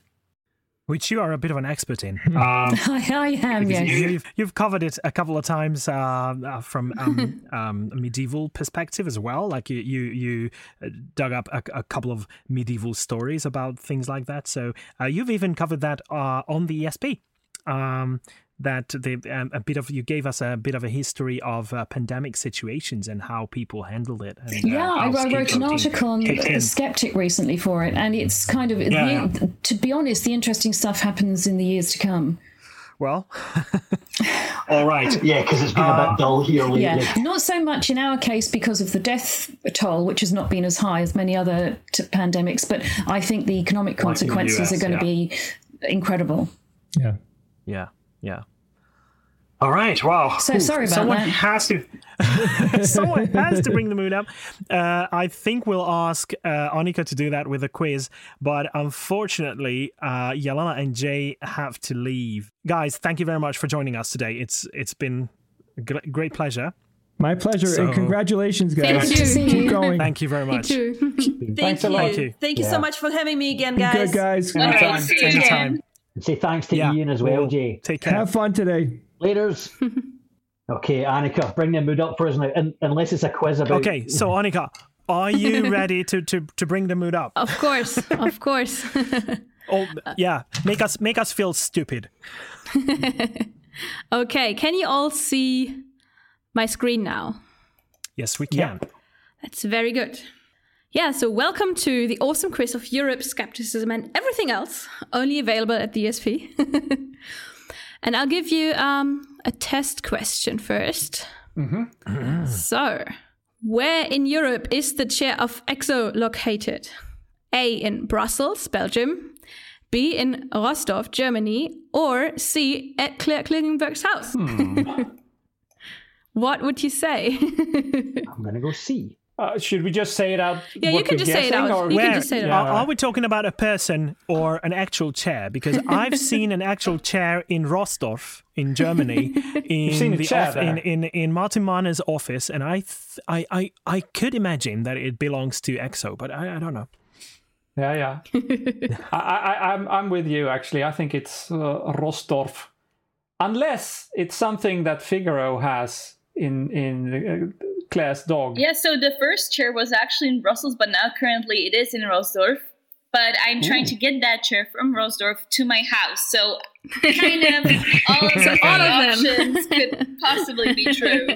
which you are a bit of an expert in. Um, I, I am, yes. You've, you've covered it a couple of times uh, uh, from um, um, a medieval perspective as well. Like you, you, you uh, dug up a, a, couple of medieval stories about things like that. So uh, you've even covered that uh, on the ESP. That the um, a bit of you gave us a bit of a history of uh, pandemic situations and how people handled it. And, yeah, I, I wrote an article on the Skeptic recently for it, and it's kind of yeah. the, to be honest, the interesting stuff happens in the years to come. Well, all right, yeah, because it's been a bit dull here lately. Yeah, not so much in our case because of the death toll, which has not been as high as many other t- pandemics, but I think the economic consequences US, are going to yeah. be incredible. Yeah. Yeah. Yeah. All right. Wow. So sorry about Someone that. has to. someone has to bring the mood up. Uh, I think we'll ask uh, Annika to do that with a quiz, but unfortunately, uh, Jelena and Jay have to leave. Guys, thank you very much for joining us today. It's it's been a gr- great pleasure. My pleasure, So- and congratulations, guys. Thank you. Keep going. Thank you very Me much. too. Thank Thanks a you. lot. Thank you. Thank you Yeah. so much for having me again, Be guys. good, guys. All right, Anytime. See you Anytime. again. And say thanks to Yeah. Ian as well, Jay. Take care. Have fun today. Laters. okay, Annika, bring the mood up for us now. Un- unless it's a quiz about. Okay, so Annika, are you ready to, to, to bring the mood up? Of course, of course. Oh, yeah. Make us make us feel stupid. okay, can you all see my screen now? Yes, we can. That's very good. Yeah, so welcome to the awesome quiz of Europe, skepticism, and everything else, only available at the ESP. and I'll give you um, a test question 1st So, where in Europe is the chair of ECSO located? A in Brussels, Belgium, B in Rossdorf, Germany, or C at Claire Klingenberg's house? what would you say? I'm going to go C. Uh, should we just say it out? Yeah, you can we're just say it out. or- You can Where? just say it Are, out. are we talking about a person or an actual chair? Because I've seen an actual chair in Rossdorf, in Germany, in seen a the chair off- in, in in Martin Mahner's office, and I, th- I I I could imagine that it belongs to ECSO, but I, I don't know. Yeah, yeah. I, I, I'm, I'm with you. Actually, I think it's uh, Rossdorf, unless it's something that Figaro has in in uh, Claire's dog. Yeah, so the first chair was actually in Brussels, but now currently it is in Rossdorf. But I'm trying to get that chair from Rossdorf to my house. So kind of all of the all of them. could possibly be true.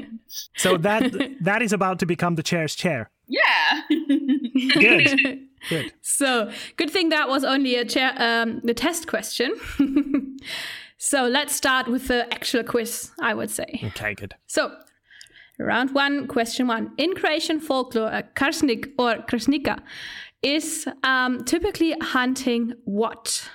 So that that is about to become the chair's chair. Yeah. Good, good. So good thing that was only a chair, um, the test question. so let's start with the actual quiz. I would say. Okay, good. So round one, question one. In Croatian folklore, a kresnik or kresnica is um, typically hunting what?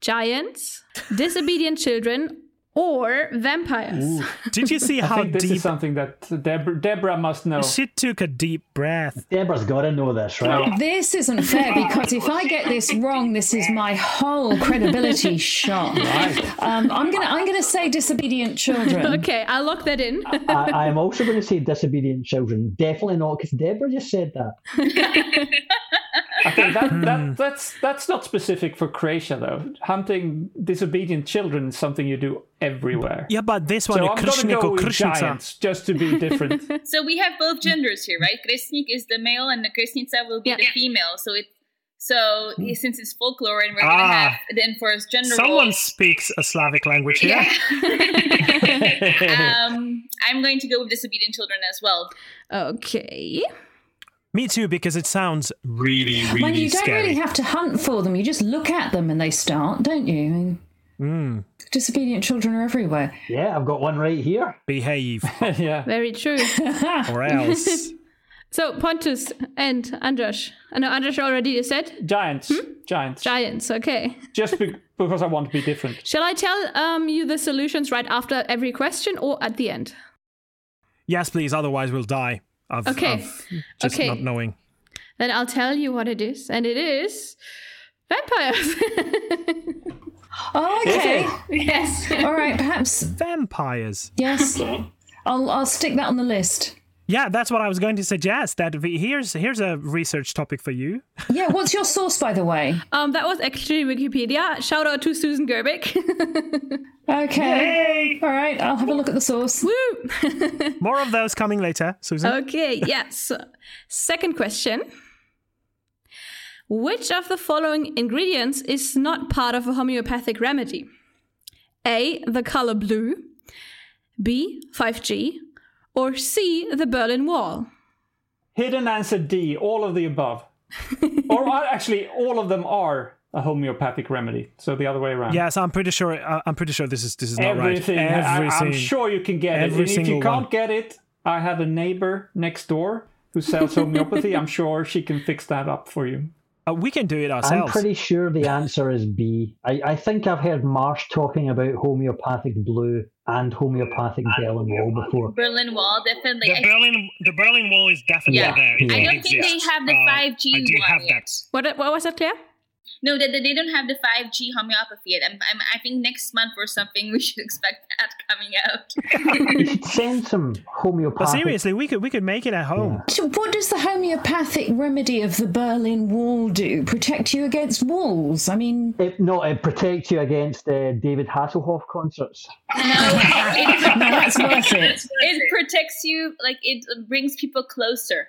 Giants, disobedient children, or vampires. Did you see I how think this deep is something that Deb- Deborah must know. she took a deep breath? Deborah's got to know this, right? This isn't fair because if I get this wrong, this is my whole credibility shot. Um, I'm gonna I'm gonna say disobedient children. Okay, I'll lock that in. I, I am also going to say disobedient children. Definitely not, because Deborah just said that. Okay, that, that that's that's not specific for Croatia though. Hunting disobedient children is something you do everywhere. Yeah, but this one, So a I'm gonna Kresnik go or with Kresnica. giants just to be different. so we have both genders here, right? Kresnik is the male and the Kresnica will be Yeah. the female. So it so since it's folklore and we're gonna Ah. have the enforced gender Someone roles. speaks a Slavic language here. Yeah. um, I'm going to go with disobedient children as well. okay. Me too, because it sounds really, really Well, you don't scary. really have to hunt for them. You just look at them and they start, don't you? I mean, Hmm. Disobedient children are everywhere. Yeah, I've got one right here. Behave, yeah. Very true. or else. so Pontus and Andras. I know Andras already said Giants. Giants. giants. Okay. Just be- because I want to be different. Shall I tell um, you the solutions right after every question or at the end? yes, please. Otherwise, we'll die. Of, Okay. of just Okay. not knowing. Then I'll tell you what it is, and it is vampires. Oh, okay. yes. All right, perhaps Vampires. yes. I'll I'll stick that on the list. Yeah, that's what I was going to suggest. That we, here's here's a research topic for you. Yeah, what's your source, by the way? Um, that was actually Wikipedia. Shout out to Susan Gerbic. Okay. All right, I'll have a look at the source. Woo! More of those coming later, Susan. Okay, yes. Second question. Which of the following ingredients is not part of a homeopathic remedy? A. The color blue. B. 5G. Or C. The Berlin Wall. Hidden answer D. All of the above. or uh, actually, all of them are a homeopathic remedy. So the other way around. Yes, I'm pretty sure. Uh, I'm pretty sure this is this is not Everything. right. I, Everything. I'm sure you can get it. every And if you can't one. get it, I have a neighbor next door who sells homeopathy. I'm sure she can fix that up for you. Uh, we can do it ourselves. I'm pretty sure the answer is B. I, I think I've heard Marsh talking about homeopathic blue and homeopathic Berlin Wall before. Berlin Wall, definitely. the Berlin, the Berlin Wall is definitely Yeah. there. It I don't think they have the Uh, 5G I do one have yet. that. What, what was that, Claire? No, they, they don't have the 5G homeopathy yet. I'm, I'm, I think next month or something we should expect that coming out. You should send some But homeopathic. seriously, we could we could make it at home. So what does the homeopathic remedy of the Berlin Wall do? Protect you against walls? I mean, It, no, it protects you against uh, David Hasselhoff concerts. no, it, no, that's worth it. it protects you, like it brings people closer.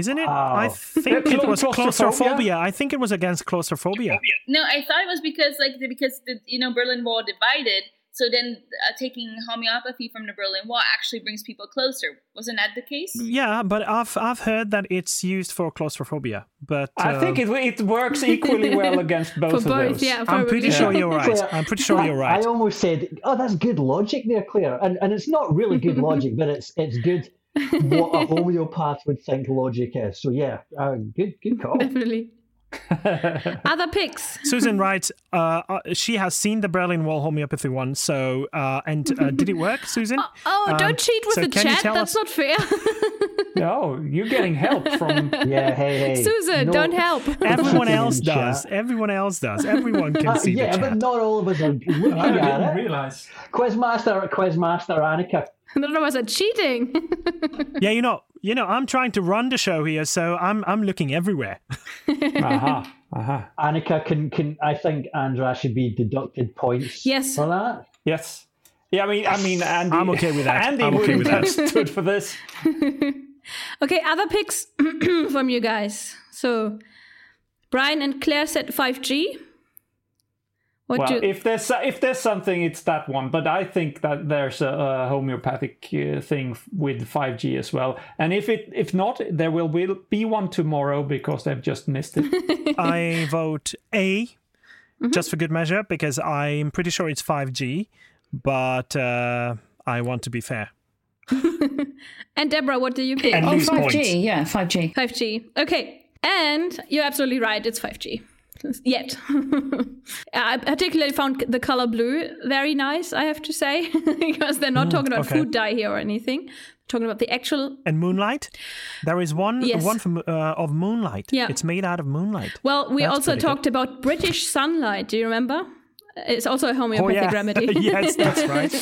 Isn't it? Wow. I think it was claustrophobia. claustrophobia. I think it was against claustrophobia. No, I thought it was because like because the you know Berlin Wall divided. So then uh, taking homeopathy from the Berlin Wall actually brings people closer. Wasn't that the case? Yeah, but I've I've heard that it's used for claustrophobia. But I uh, think it it works equally well against both For of both, those. yeah. I'm Probably. pretty sure you're right. Claire, I'm pretty sure you're right. I almost said, "Oh, that's good logic there, Claire," and and it's not really good logic, but it's it's good what a homeopath would think logic is. So yeah, uh, good good call. Definitely. Other picks. Susan writes, uh, uh, she has seen the Berlin Wall homeopathy one. So, uh, and uh, did it work, Susan? Oh, Um, don't cheat with so the chat. That's us- not fair. No, you're getting help from. Yeah, hey hey, Susan, No- don't help. Everyone else does. Everyone else does. Everyone can Uh, see yeah, the but not all of us are looking at it. realize. Quizmaster, Quizmaster Annika. None of us are cheating. Yeah, you know, you know, I'm trying to run the show here, so I'm I'm looking everywhere. Aha, aha. Annika, can can I think Andra should be deducted points Yes. for that? Yes. Yeah, I mean, I mean, Andy. I'm okay with that. Andy I'm okay with that. stood for this. okay, other picks from you guys. So, Brian and Claire said 5G. What Well, do if there's if there's something, it's that one. But I think that there's a, a homeopathic uh, thing with 5G as well. And if it if not, there will will be one tomorrow because they've just missed it. I vote A, Mm-hmm. just for good measure, because I'm pretty sure it's 5G, but uh, I want to be fair. and Deborah, what do you pick? And Oh, 5G, points. yeah, 5G. 5G. Okay. And you're absolutely right, it's 5G. Yet. I particularly found the color blue very nice, I have to say, because they're not talking about okay. food dye here or anything. Talking about the actual. And Moonlight, there is one Yes. one from, uh, of Moonlight. Yeah. it's made out of moonlight. Well, we That's also pretty good. talked about British sunlight. Do you remember? It's also a homeopathic Oh yeah, remedy. yes, that's right.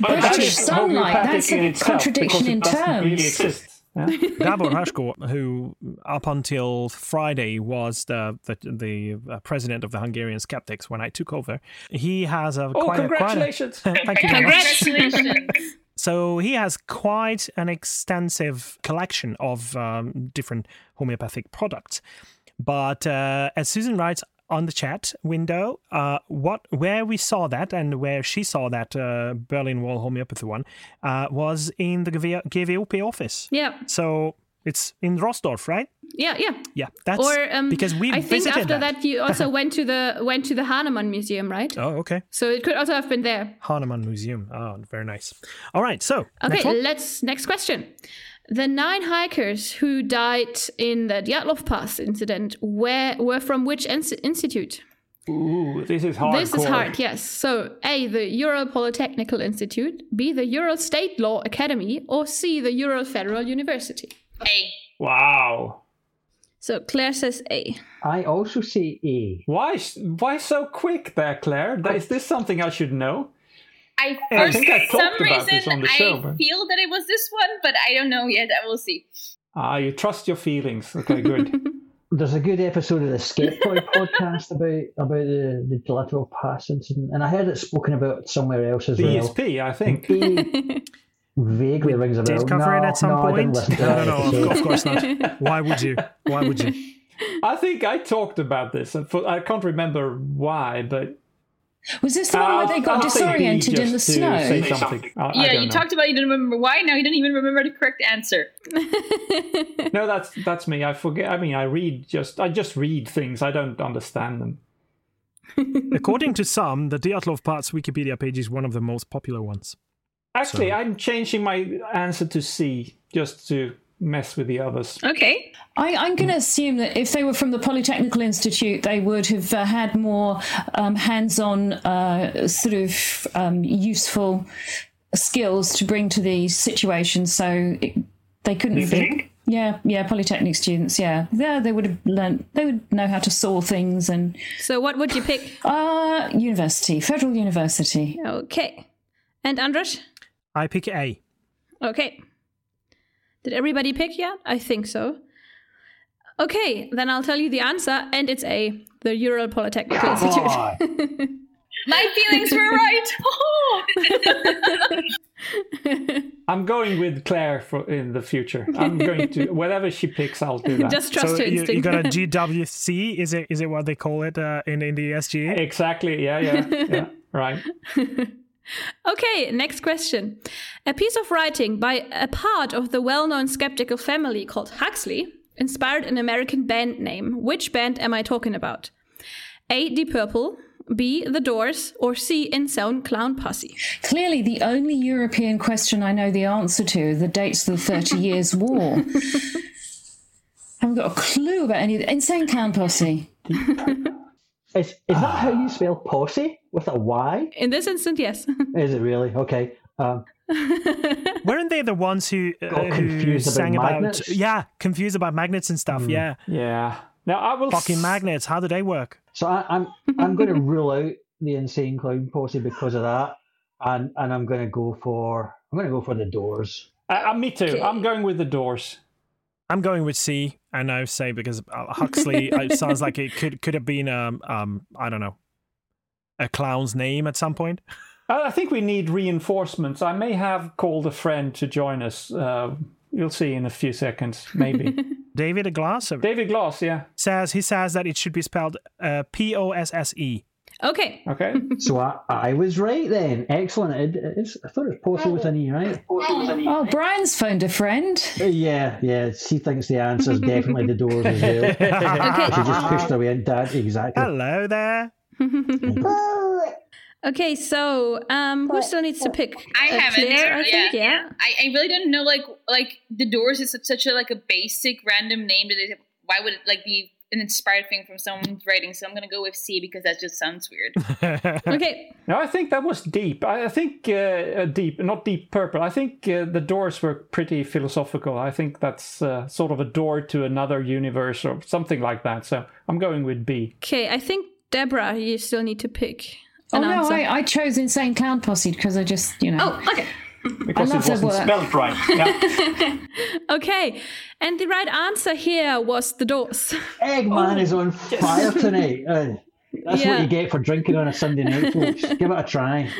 But that British sunlight. That's a in contradiction in doesn't Really terms. exist. Yeah? Gábor Hraskó, who up until Friday was the the, the uh, president of the Hungarian Skeptics when I took over, he has a Oh, quite a, quite a, congratulations! thank you very much. Congratulations. So he has quite an extensive collection of um, different homeopathic products. But uh, as Susan writes on the chat window, uh, what where we saw that and where she saw that uh, Berlin Wall homeopathy one uh, was in the GV- GWUP office. yeah, So it's in Rossdorf, right? yeah, yeah. Yeah, that's Or um, because we I think after that. you also went to the went to the Hahnemann Museum, right? Oh, okay. So it could also have been there. Hahnemann Museum. Oh, very nice. All right, so Okay, next let's next question. The nine hikers who died in the Dyatlov Pass incident were were from which ins- institute? Ooh, this is hard. This is hard, yes. So A, the Ural Polytechnical Institute, B, the Ural State Law Academy, or C, the Ural Federal University. A. Wow. So Claire says A. I also say A. Why why so quick there, Claire? Is this something I should know? I, I for think I some talked about this reason on the I show, but- feel that it was this one, but I don't know yet. I will see. Ah, you trust your feelings. Okay, good. There's a good episode of the Skeptoid podcast about about the the Dyatlov Pass incident, and I heard it spoken about somewhere else as well. BSP, I think. A vaguely rings a bell. Did cover no, it at some no, I point? didn't listen to No, that no, no, of, of course not. Why would you? Why would you? I think I talked about this. and I can't remember why, but Was this the one where they got I'll disoriented in the snow? Say something. I, I yeah, don't you know. talked about you didn't remember why. Now you don't even remember the correct answer. No, that's that's me. I forget. I mean, I read just. I just read things. I don't understand them. According to some, the Dyatlov Pass Wikipedia page is one of the most popular ones. Actually, So- I'm changing my answer to C just to mess with the others. Okay. I, I'm going to assume that if they were from the Polytechnical Institute, they would have uh, had more um, hands-on, uh, sort of um, useful skills to bring to the situation. So it, they couldn't. You think? Yeah, yeah, Polytechnic students. Yeah, yeah, they would have learned. They would know how to saw things and So what would you pick? uh, university, federal university. Okay. And Andras? I pick A. Okay. Did everybody pick yet? I think so. Okay, then I'll tell you the answer, and it's A, the Ural Polytechnical Institute. My feelings were right. I'm going with Claire for in the future. I'm going to whatever she picks, I'll do that. Just trust so your you, instinct. you got a GWC? Is it is it what they call it uh, in in the SGA? exactly. Yeah, yeah, yeah. Right. Okay, next question. A piece of writing by a part of the well known skeptical family called Huxley inspired an American band name. Which band am I talking about? A. Deep Purple, B. The Doors, or C. Insane Clown Posse? Clearly, the only European question I know the answer to the dates of the Thirty Years' War. I haven't got a clue about any of the insane clown posse. Is, is that how you spell posse with a Y? In this instance, yes. Is it really? Okay. Um, Weren't they the ones who, uh, Got who confused about sang about magnets? yeah, confused about magnets and stuff? Yeah, Yeah. Now I will. fucking s- magnets. How do they work? so I, I'm I'm going to rule out the insane clown posse because of that, and and I'm going to go for I'm going to go for the Doors. Uh, uh, me too. I'm going with the Doors. I'm going with C, and I say because uh, Huxley it sounds like it could could have been um um I don't know a clown's name at some point. I I think we need reinforcements. I may have called a friend to join us. Uh, you'll see in a few seconds, maybe. David Glass David Glass, yeah. says he says that it should be spelled uh, P O S S E. Okay. Okay. So I, I was right then. Excellent. It, it's, I thought it was posse with an E, right? Oh, Brian's found a friend. Yeah, yeah. She thinks the answer is definitely the Doors as well. She just pushed away and dad exactly. Hello there. Okay, so um, who still needs to pick? I Uh, have it. I think, yeah, yeah. I, I really don't know. Like, like the Doors is such, such a like a basic random name that it, why would it like be an inspired thing from someone's writing? So I'm gonna go with C because that just sounds weird. Okay, No, I think that was deep. I, I think uh, uh, deep, not deep purple. I think uh, the doors were pretty philosophical. I think that's uh, sort of a door to another universe or something like that. So I'm going with B. okay. I think Deborah, you still need to pick Oh an no, answer. I, I chose Insane Clown Posse because I just, you know. oh, okay. Because it wasn't work. spelled right. Yeah. Okay, and the right answer here was the doors. Eggman is on fire tonight. Uh, that's Yeah. what you get for drinking on a Sunday night, folks. Give it a try.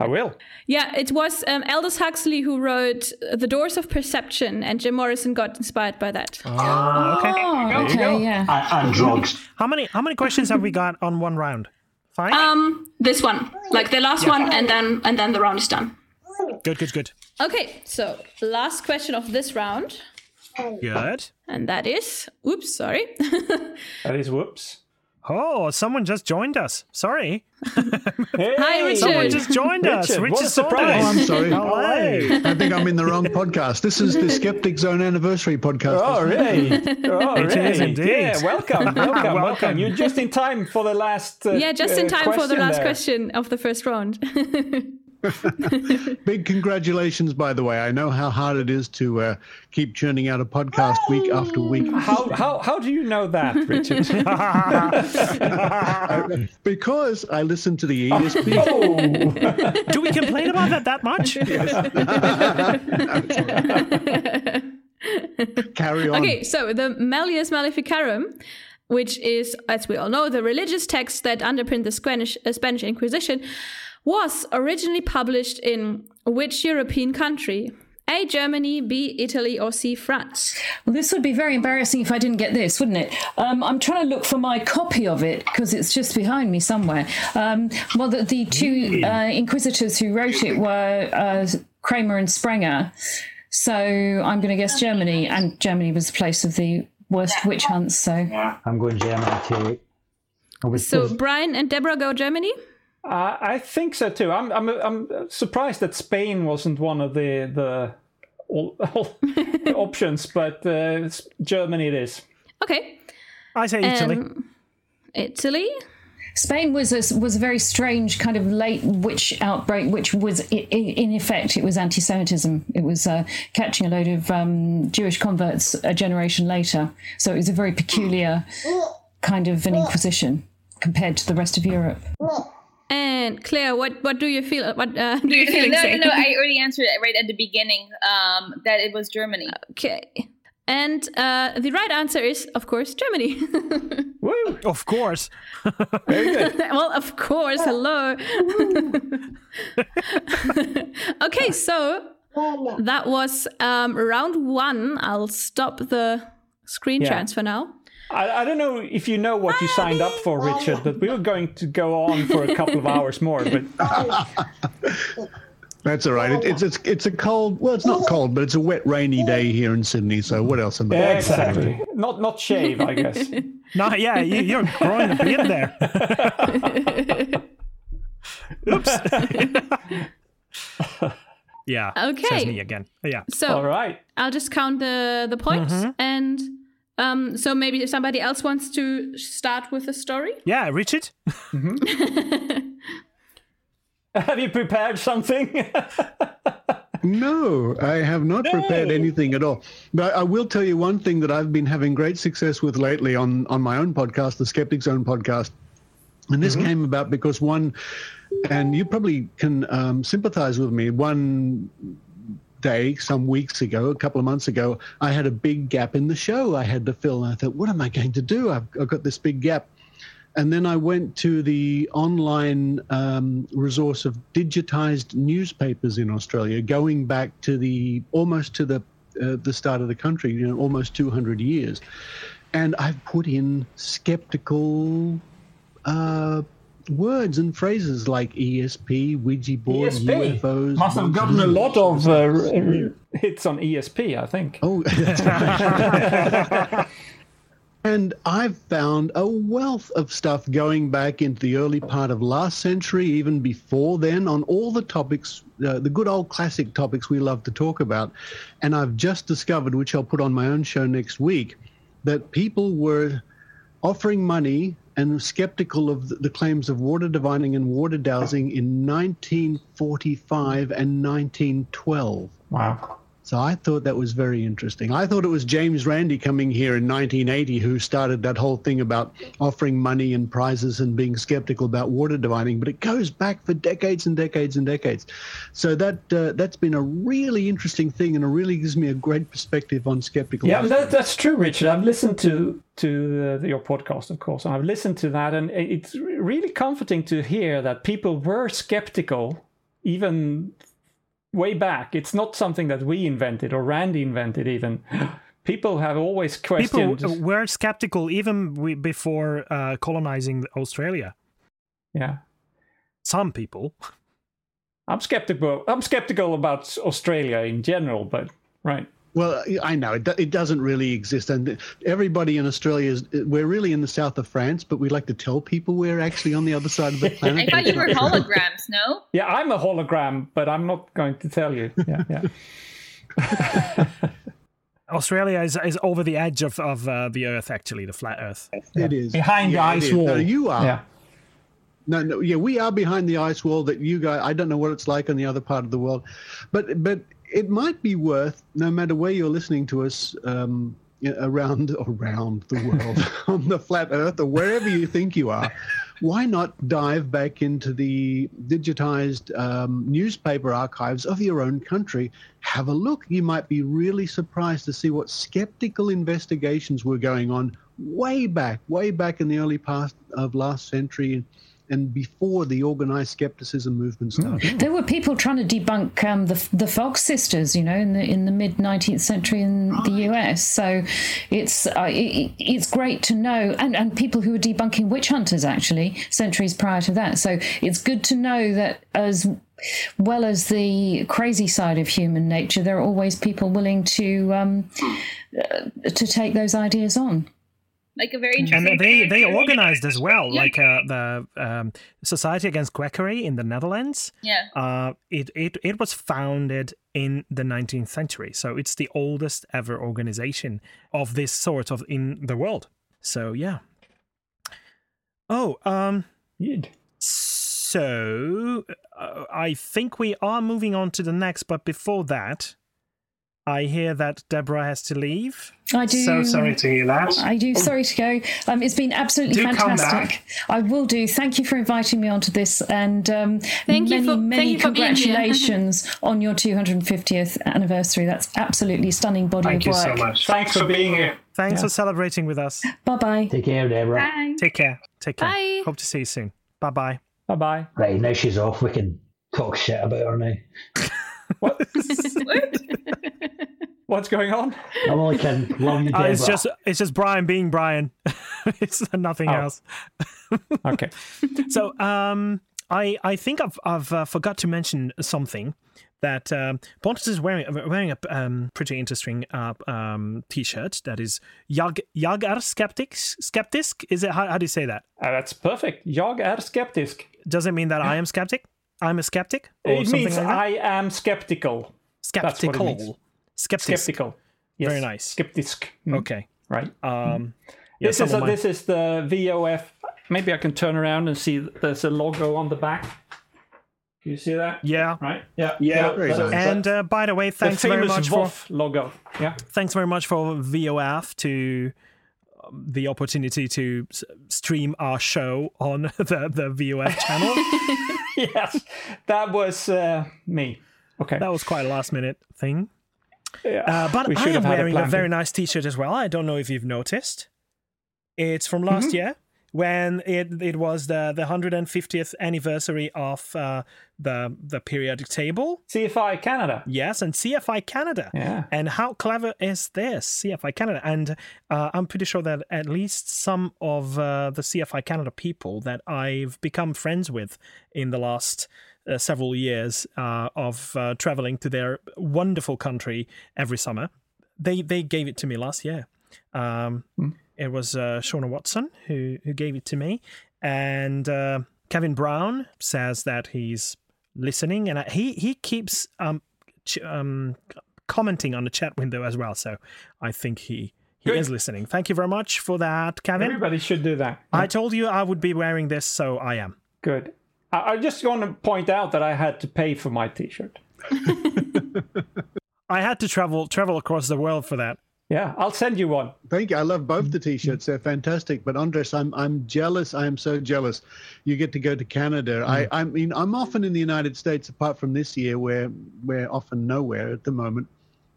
I will. yeah, it was um, Aldous Huxley who wrote The Doors of Perception, and Jim Morrison got inspired by that. Uh, okay. Oh, okay, yeah. And, and drugs. How many how many questions have we got on one round? Five. Um, this one, like the last one, and then and then the round is done. Good, good, good. Okay, so last question of this round, Good. and that is, oops, sorry. That is whoops. Oh, someone just joined us. Sorry. Hey, Hi, Richard. Someone just joined us. Richard, what a surprise. Oh, I'm sorry. Hello. I think I'm in the wrong podcast. This is the Skeptic Zone anniversary podcast. Oh, really? Oh, It really? is indeed. Yeah, welcome, welcome, welcome, Welcome. You're just in time for the last. Uh, yeah, just in uh, time for the last there. question of the first round. Big congratulations, by the way. I know how hard it is to uh, keep churning out a podcast week after week. How, how, how do you know that, Richard? because I listen to the ESP. oh, Do we complain about that that much? Carry on. Okay, so the Malleus Maleficarum, which is, as we all know, the religious text that underpinned the Spanish, uh, Spanish Inquisition, was originally published in which European country? A. Germany, B. Italy, or C. France? Well, this would be very embarrassing if I didn't get this, wouldn't it? Um, I'm trying to look for my copy of it because it's just behind me somewhere. Um, well, the, the two uh, inquisitors who wrote it were uh, Kramer and Sprenger. So I'm going to guess Germany, and Germany was the place of the worst witch hunts. So I'm going Germany too. So Brian and Deborah go Germany? Uh, I think so too. I'm, I'm I'm surprised that Spain wasn't one of the the all, all options, but uh, Germany it is. Okay. I say Italy. Um, Italy. Spain was a, was a very strange kind of late witch outbreak, which was i- i- in effect it was anti-Semitism. It was uh, catching a load of um, Jewish converts a generation later. So it was a very peculiar kind of an inquisition compared to the rest of Europe. And Claire, what what do you feel? What uh, do you no, feel? no, no, I already answered it right at the beginning. Um, that it was Germany. Okay. And uh, the right answer is, of course, Germany. Woo! Of course. Very good. well, of course. Hello. okay, so that was um, round one. I'll stop the screen Yeah. transfer now. I, I don't know if you know what you signed up for, Richard, but we were going to go on for a couple of hours more. But That's all right. It, it's it's it's a cold. Well, it's not cold, but it's a wet, rainy day here in Sydney. So what else am I? exactly, not not shave, I guess. No, yeah, you, you're growing a beard there. Oops. yeah. Okay. Says me again. Yeah. So All right. I'll just count the the points, Mm-hmm. and um, so maybe if somebody else wants to start with the story. Yeah, Richard. Have you prepared something? No, I have not prepared anything at all. But I will tell you one thing that I've been having great success with lately on on my own podcast, the Skeptic Zone podcast. And this came about because one, and you probably can um, sympathize with me. One day, some weeks ago, a couple of months ago, I had a big gap in the show I had to fill. And I thought, what am I going to do? I've, I've got this big gap. And then I went to the online um, resource of digitized newspapers in Australia, going back to the almost to the uh, the start of the country, you know, almost 200 years. And I've put in skeptical uh, words and phrases like ESP, Ouija board, ESP UFOs. must have gotten a lot of uh, hits on ESP, I think. Oh, and I've found a wealth of stuff going back into the early part of last century, even before then, on all the topics, uh, the good old classic topics we love to talk about. And I've just discovered, which I'll put on my own show next week, that people were offering money and skeptical of the- claims of water divining and water dowsing in 1945 and 1912. Wow. So I thought that was very interesting. I thought it was James Randi coming here in 1980 who started that whole thing about offering money and prizes and being skeptical about water divining, but it goes back for decades and decades and decades. So that uh, that's been a really interesting thing, and it really gives me a great perspective on skeptical. Yeah, that, that's true, Richard. I've listened to to uh, your podcast, of course, and I've listened to that, and it's really comforting to hear that people were skeptical even way back. It's not something that we invented or Randi invented. Even people have always questioned. People were skeptical even we, before uh, colonizing Australia. yeah, Some people. I'm skeptical. I'm skeptical about Australia in general, but right. Well, I know it, it doesn't really exist, and everybody in Australia is. We're really in the south of France, but we like to tell people we're actually on the other side of the planet. I thought you were holograms, no? Yeah, I'm a hologram, but I'm not going to tell you. Yeah, yeah. Australia is, is over the edge of, of uh, the Earth, actually, the flat Earth. It is Behind Yeah, the ice is. wall. No, you are. Yeah. No, no, yeah, we are behind the ice wall that you guys. I don't know what it's like on the other part of the world, but but it might be worth, no matter where you're listening to us, um, around around the world on the flat Earth or wherever you think you are. Why not dive back into the digitized um, newspaper archives of your own country? Have a look. You might be really surprised to see what skeptical investigations were going on way back, way back in the early part of last century and before the organized skepticism movement started. There were people trying to debunk um, the the Fox sisters, you know, in the in the mid nineteenth century in the US. So it's uh, it, it's great to know, and and people who were debunking witch hunters actually centuries prior to that. So it's good to know that as well as the crazy side of human nature, there are always people willing to um, uh, to take those ideas on. Like a very interesting. and they they organized as well, Yeah. like uh, the um, Society Against Quackery in the Netherlands. Yeah. Uh, it, it it was founded in the 19th century, so it's the oldest ever organization of this sort of in the world. So yeah. Oh, um, Good. so uh, I think we are moving on to the next, but before that, I hear that Deborah has to leave. I do. So sorry to hear that. I do. Sorry to go. Um, it's been absolutely Do come fantastic. I will do. Thank you for inviting me onto this, and um, Thank you many, for- many thank you for congratulations on your 250th anniversary. That's absolutely stunning body Thank of you so much. Thanks for being here. Thanks for celebrating with us. Bye bye. Take care, Deborah. Bye. Take care. Take care. Bye. Hope to see you soon. Bye bye. Bye bye. Right, now she's off. We can talk shit about her now. What? What's going on? I'm only kidding. Love you, Uh, Deborah. it's just it's just Brian being Brian. it's nothing Oh. else. Okay. So um, I I think I've I've uh, forgot to mention something that um, Pontus is wearing wearing a um, pretty interesting uh, um, t-shirt that is Jag Jag är skeptics skeptisk. Is it how, how do you say that? Uh, that's perfect. Jag är skeptisk. Does it mean that I am skeptic? I'm a skeptic or It means like that? I am skeptical. That's what it means. skeptical. Skeptic. Skeptical. Yes. Very nice. Skeptisk. Mm, Okay. Right. Um, yeah, This is a, my- this is the VOF. Maybe I can turn around and see there's a logo on the back. Do you see that? yeah. Right. Yeah. Yeah, very so- nice. And uh, by the way, the thanks very famous much for VOF logo. Yeah. thanks very much for VOF to um, the opportunity to stream our show on the the VOF channel. yes. That was uh, me. Okay. that was quite a last minute thing. Yeah. Uh, but I am had a wearing a, very nice T-shirt as well. I don't know if you've noticed. It's from last Mm-hmm. year when it it was the the 150th anniversary of uh, the the periodic table. CFI Canada. Yes, and CFI Canada. Yeah. And how clever is this, CFI Canada? And uh, I'm pretty sure that at least some of uh, the CFI Canada people that I've become friends with in the last uh, several years uh, of uh, traveling to their wonderful country every summer, they they gave it to me last year. Um, It was uh, Shauna Watson who who gave it to me, and uh, Kevin Brown says that he's listening, and uh, he he keeps um, ch- um, commenting on the chat window as well. So I think he he Good. is listening. Thank you very much for that, Kevin. Everybody should do that. I told you I would be wearing this, so I am. Good. I, I just want to point out that I had to pay for my T-shirt. I had to travel travel across the world for that. Yeah, I'll send you one. Thank you. I love both the T-shirts. They're fantastic. But Andras, I'm I'm jealous. I am so jealous. You get to go to Canada. I I mean, I'm often in the United States, apart from this year, where we're often nowhere at the moment.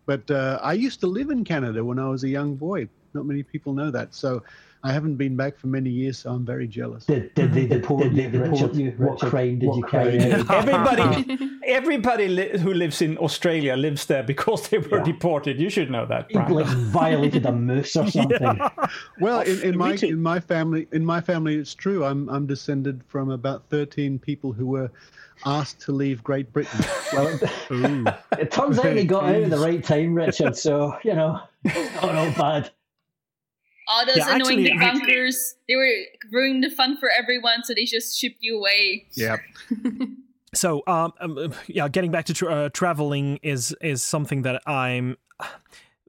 But uh, I used to live in Canada when I was a young boy. Not many people know that. So I haven't been back for many years. So I'm very jealous. Did, did they deport Mm-hmm. you, Richard? you, What Richard? crime did What you carry? Everybody, everybody li- who lives in Australia lives there because they were deported. You should know that, You, Brian. like violated a moose or something. Well, in, in my in my family in my family, it's true. I'm I'm descended from about 13 people who were asked to leave Great Britain. Well, it, it turns out they got out at the right time, Richard. So you know, it's not all bad. All those Yeah, annoying actually- debunkers, they were ruining the fun for everyone, so they just shipped you away. yeah. So, um, um, yeah, getting back to tra- uh, traveling is is something that I'm.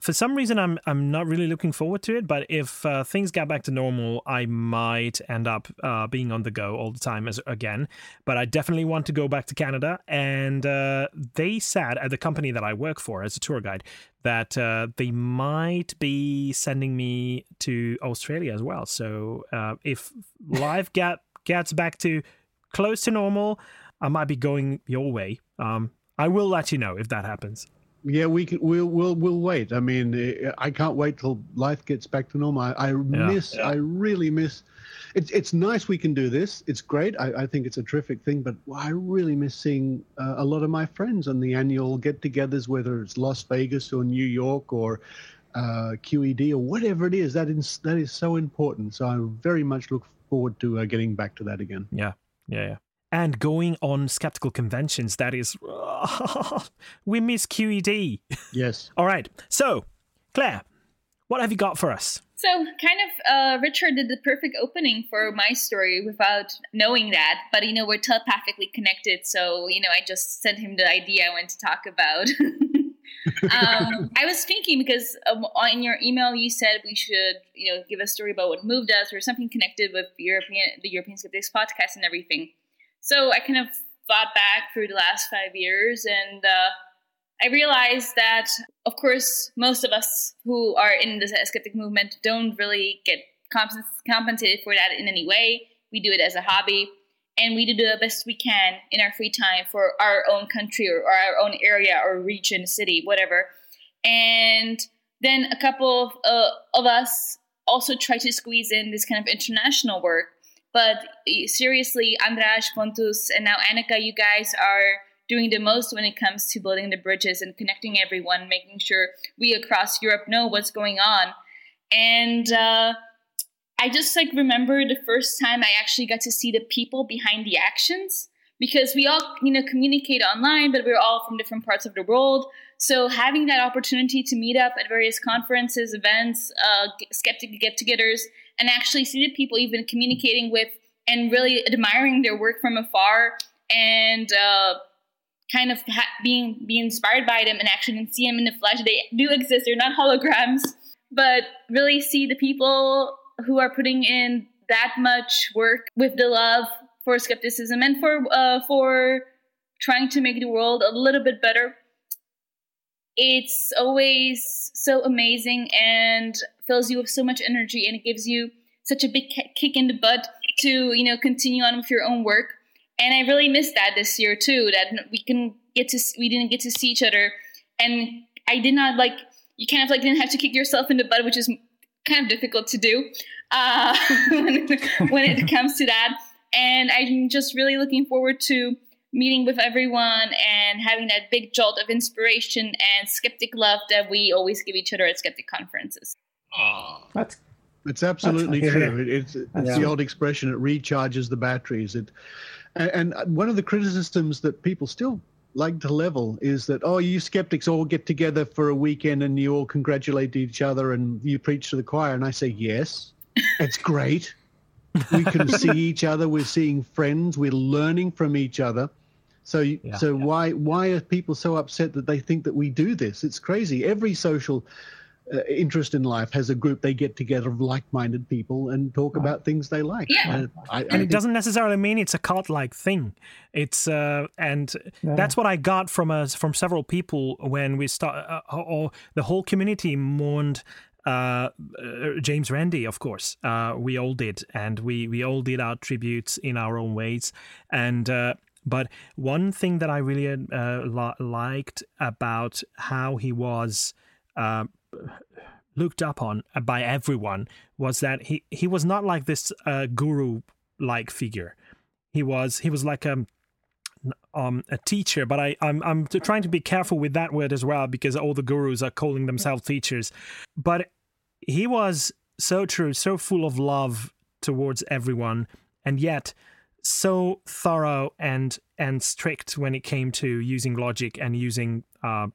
For some reason, I'm I'm not really looking forward to it. But if uh, things get back to normal, I might end up uh, being on the go all the time as again. But I definitely want to go back to Canada. And uh, they said at the company that I work for as a tour guide that uh, they might be sending me to Australia as well. So uh, if life get gets back to close to normal, I might be going your way. Um, I will let you know if that happens. Yeah, we can, we'll we'll we'll wait. I mean, eh, I can't wait till life gets back to normal. I, I miss, I really miss. It's it's nice we can do this. It's great. I, I think it's a terrific thing. But I really miss seeing uh, a lot of my friends on the annual get-togethers, whether it's Las Vegas or New York or uh, QED or whatever it is. That is that is so important. So I very much look forward to uh, getting back to that again. Yeah, yeah, yeah. And going on skeptical conventions, that is, we miss QED. Yes. All right. So, Claire, What have you got for us? So, kind of, uh, Richard did the perfect opening for my story without knowing that. But, you know, we're telepathically connected. So, you know, I just sent him the idea I wanted to talk about. um, I was thinking because um, in your email you said we should, you know, give a story about what moved us or something connected with European, the European Skeptics podcast and everything. So I kind of thought back through the last five years and uh, I realized that, of course, most of us who are in the skeptic movement don't really get comp- compensated for that in any way. We do it as a hobby, and we do the best we can in our free time for our own country or, or our own area or region, city, whatever. And then a couple of, uh, of us also try to squeeze in this kind of international work. But seriously, Andras, Pontus, and now Annika, you guys are doing the most when it comes to building the bridges and connecting everyone, making sure we across Europe know what's going on. And uh, I just like remember the first time I actually got to see the people behind the actions because we all you know communicate online, but we're all from different parts of the world. So having that opportunity to meet up at various conferences, events, uh, skeptic get-togethers, and actually see the people you've been communicating with and really admiring their work from afar and uh, kind of ha- being being inspired by them and actually see them in the flesh. They do exist. They're not holograms, but really see the people who are putting in that much work with the love for skepticism and for uh, for trying to make the world a little bit better. It's always so amazing and fills you with so much energy, and it gives you such a big kick in the butt to you know continue on with your own work and I really missed that this year too. That we can get to we didn't get to see each other, and I did not like you kind of like didn't have to kick yourself in the butt, which is kind of difficult to do uh, when, when it comes to that. And I'm just really looking forward to meeting with everyone and having that big jolt of inspiration and skeptic love that we always give each other at skeptic conferences. Ah. That's It's absolutely That's- true. It, it's it's Yeah. the old expression. It recharges the batteries. It, and, and one of the criticisms that people still like to level is that oh, you skeptics all get together for a weekend and you all congratulate each other and you preach to the choir. And I say yes, it's great. We can see each other. We're seeing friends. We're learning from each other. So, you Yeah. so why why are people so upset that they think that we do this? It's crazy. Every social uh, interest in life has a group they get together of like-minded people and talk about things they like. Yeah. Uh, I, I and it think- doesn't necessarily mean it's a cult-like thing. It's uh, and that's what I got from us from several people when we start. Uh, or the whole community mourned. Uh, uh, James Randi, of course, uh, we all did, and we we all did our tributes in our own ways. And uh, but one thing that I really uh, li- liked about how he was. Uh, looked up on by everyone was that he he was not like this uh, guru like figure. He was he was like a um a teacher, but I I'm I'm trying to be careful with that word as well because all the gurus are calling themselves teachers. But he was so true, so full of love towards everyone, and yet so thorough and and strict when it came to using logic and using uh,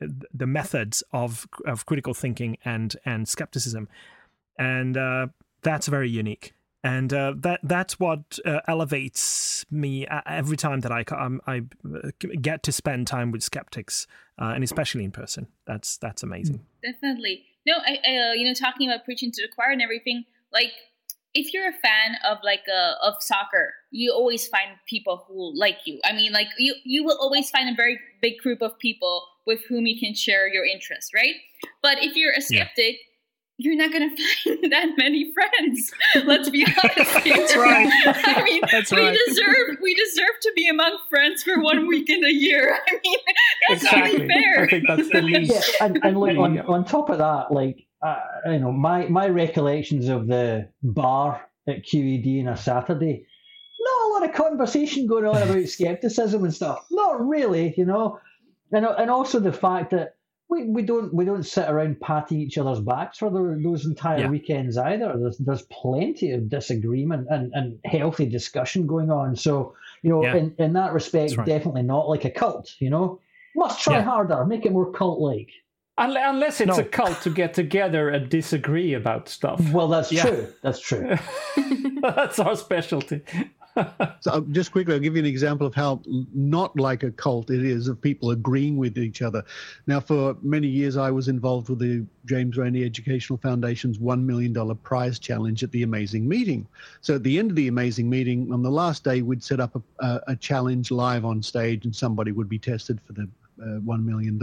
the methods of of critical thinking and and skepticism, and uh, that's very unique. And uh, that that's what uh, elevates me every time that I um, I uh, get to spend time with skeptics, uh, and especially in person. That's that's amazing. Definitely. No, I, I you know, talking about preaching to the choir and everything, like if you're a fan of like uh, of soccer, you always find people who like you. I mean, like you you will always find a very big group of people with whom you can share your interests, right? But if you're a Yeah. skeptic, you're not gonna find that many friends. Let's be honest. That's right. I mean, That's we right. deserve we deserve to be among friends for one weekend a year. I mean, that's Exactly. only fair. I think that's the least. yeah, and, and look, on, on top of that, like uh, you know, my my recollections of the bar at QED on a Saturday, not a lot of conversation going on about skepticism and stuff. Not really, you know, and and also the fact that we, we don't we don't sit around patting each other's backs for the, those entire Yeah. weekends either. There's there's plenty of disagreement and, and healthy discussion going on. So you know, Yeah. in, in that respect, right. definitely not like a cult. You know, must try Yeah. harder, make it more cult like. Unle- Unless it's No. a cult to get together and disagree about stuff. Well, that's Yeah. true. That's true. That's our specialty. So uh, just quickly, I'll give you an example of how not like a cult it is of people agreeing with each other. Now, for many years, I was involved with the James Randi Educational Foundation's $1 million prize challenge at the Amazing Meeting. So at the end of the Amazing Meeting, on the last day, we'd set up a, a, a challenge live on stage and somebody would be tested for the uh, $1 million.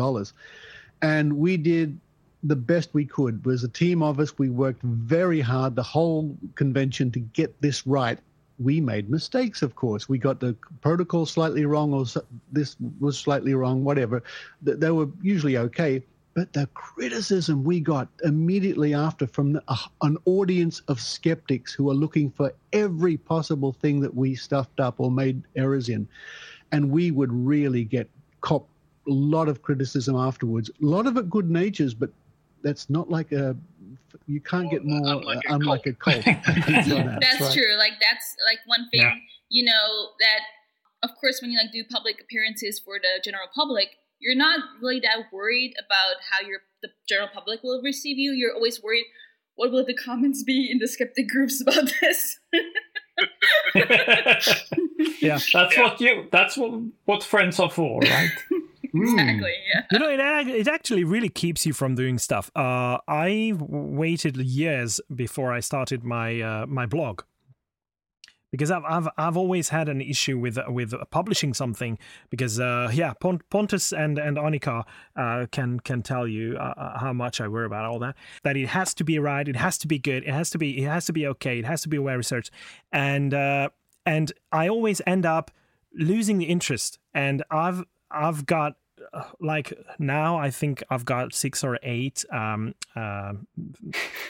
And we did the best we could. was a team of us. We worked very hard the whole convention to get this right. We made mistakes, of course. We got the protocol slightly wrong, or this was slightly wrong, whatever. They were usually okay. But the criticism we got immediately after from the, uh, an audience of skeptics who are looking for every possible thing that we stuffed up or made errors in. And we would really get cop a lot of criticism afterwards. A lot of it good natures, but that's not like a. You can't get more unlike, uh, unlike a cult. that's right. true. Like that's like one thing, Yeah. you know, that of course when you like do public appearances for the general public, you're not really that worried about how your the general public will receive you. You're always worried what will the comments be in the skeptic groups about this? Yeah. That's what you. That's what what friends are for, right? exactly. Yeah. You know, it, it actually really keeps you from doing stuff. Uh, I waited years before I started my uh, my blog because I've, I've I've always had an issue with with publishing something because uh, yeah Pont- Pontus and and Annika uh, can can tell you uh, how much I worry about all that that it has to be right it has to be good it has to be it has to be okay it has to be well researched and uh, and I always end up losing the interest and I've I've got uh, like now I think I've got six or eight um, uh,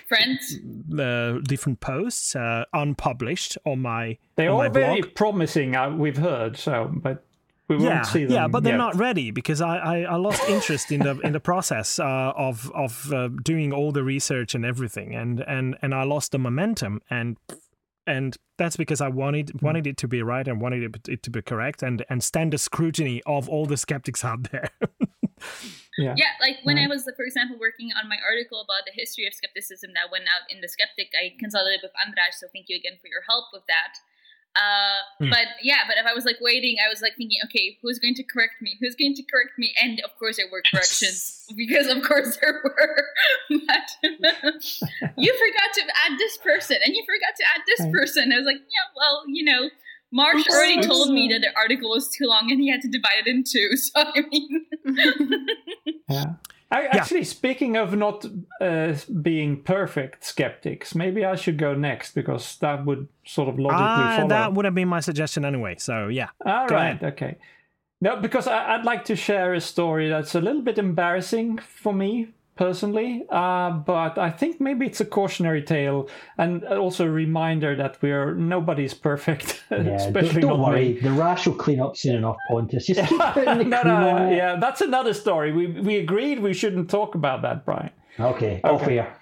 Friends. uh, different posts uh, unpublished on my They're on all my very blog. promising. Uh, we've heard so, but we won't Yeah, see them. yeah, but they're yet. not ready because I, I, I lost interest in the in the process uh, of of uh, doing all the research and everything, and and and I lost the momentum, and and that's because I wanted Hmm. wanted it to be right and wanted it, it to be correct and and stand the scrutiny of all the skeptics out there. Yeah. Yeah, like when I was, for example, working on my article about the history of skepticism that went out in the Skeptic, I consulted with Andras, so thank you again for your help with that. Uh, Hmm. But yeah, but if I was like waiting, I was like thinking, okay, who's going to correct me? Who's going to correct me? And of course, there were corrections because, of course, there were. but you forgot to add this person, and you forgot to add this person. I was like, yeah, well, you know, Marsh Oops. already Oops. told me that the article was too long, and he had to divide it in two. So I mean. Yeah. I, Actually, speaking of not uh, being perfect skeptics, maybe I should go next because that would sort of logically Ah, follow. that would have been my suggestion anyway. So yeah, All Go right, ahead. okay. No, because I, I'd like to share a story that's a little bit embarrassing for me personally, uh, but I think maybe it's a cautionary tale and also a reminder that we're nobody's perfect, Yeah, especially don't, don't not worry. me. The rash will clean up soon enough, Pontus. Just keep putting the no, cream no, yeah, that's another story. We we agreed we shouldn't talk about that, Brian. Okay, Okay. air.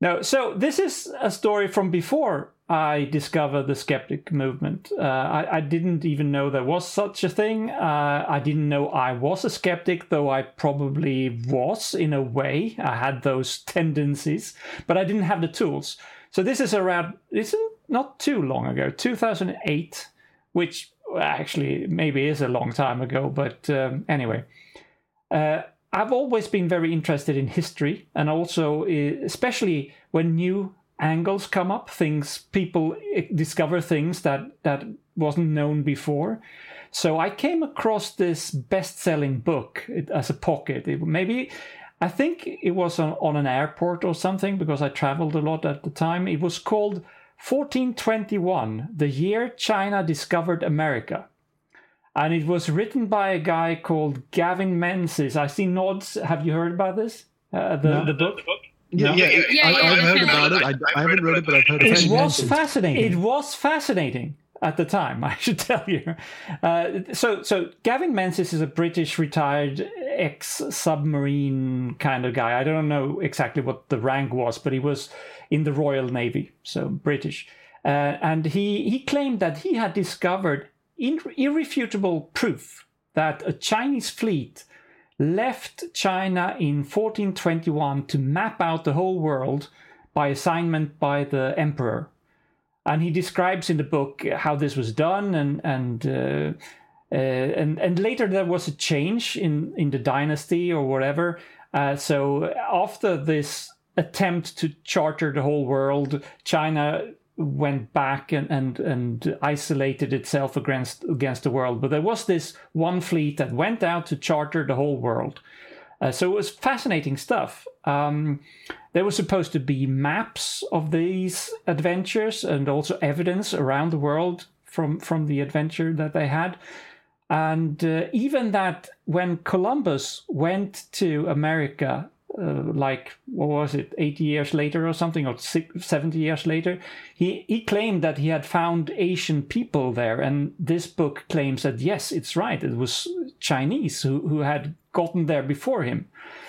No, so this is a story from before I discovered the skeptic movement. Uh, I, I didn't even know there was such a thing. Uh, I didn't know I was a skeptic, though I probably was in a way. I had those tendencies, but I didn't have the tools. So this is around, is not too long ago, 2008, which actually maybe is a long time ago, but um, anyway. Uh, I've always been very interested in history, and also, uh, especially when new angles come up, things people uh, discover things that that wasn't known before. So I came across this best-selling book as a pocket. It, maybe I think it was on, on an airport or something because I traveled a lot at the time. It was called 1421, the year China discovered America and it was written by a guy called Gavin Menzies. I see nods. Have you heard about this? Uh, the the book. Yeah, yeah, Yeah, I, yeah, I've heard about it. I, I haven't read it, but I've heard of It it. was fascinating. It was fascinating at the time. I should tell you. Uh, so so Gavin Menzies is a British retired ex submarine kind of guy. I don't know exactly what the rank was, but he was in the Royal Navy, so British. Uh, and he he claimed that he had discovered in, irrefutable proof that a Chinese fleet left China in 1421 to map out the whole world by assignment by the emperor. And he describes in the book how this was done, and and uh, uh, and and later there was a change in in the dynasty or whatever. Uh, so after this attempt to charter the whole world, China went back and, and, and isolated itself against against the world. But there was this one fleet that went out to charter the whole world. Uh, so it was fascinating stuff. Um, there were supposed to be maps of these adventures and also evidence around the world from from the adventure that they had. And uh, even that when Columbus went to America, uh, like what was it, 80 years later or something, or six, 70 years later, he, he claimed that he had found Asian people there. And this book claims that yes, it's right, it was Chinese who, who had gotten there before him.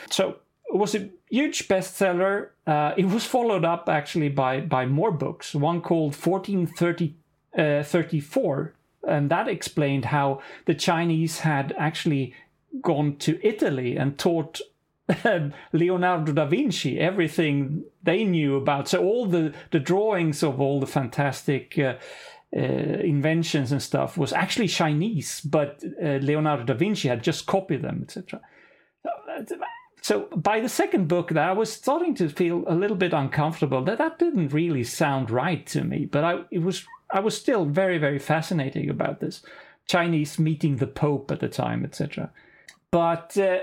So it was a huge bestseller. Uh, it was followed up actually by, by more books, one called 1434 and that explained how the Chinese had actually gone to Italy and taught Leonardo da Vinci everything they knew about. So all the the drawings of all the fantastic. Uh, uh, inventions and stuff was actually Chinese, but uh, Leonardo da Vinci had just copied them, etc. So by the second book, I was starting to feel a little bit uncomfortable. That that didn't really sound right to me, but I it was I was still very very fascinating about this Chinese meeting the Pope at the time, etc. But uh,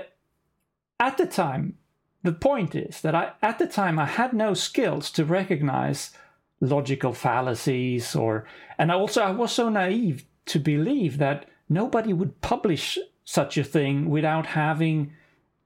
at the time, the point is that I at the time I had no skills to recognize logical fallacies or and also I was so naive to believe that nobody would publish such a thing without having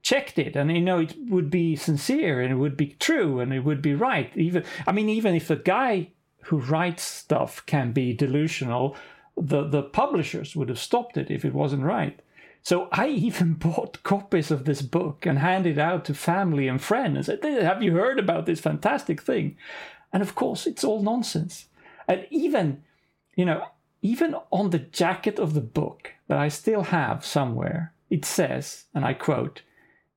checked it. And you know it would be sincere and it would be true and it would be right. Even i mean even if a guy who writes stuff can be delusional the the publishers would have stopped it if it wasn't right so I even bought copies of this book and handed out to family and friends and said, Have you heard about this fantastic thing? And of course, it's all nonsense. And even, you know, even on the jacket of the book that I still have somewhere, it says, and I quote,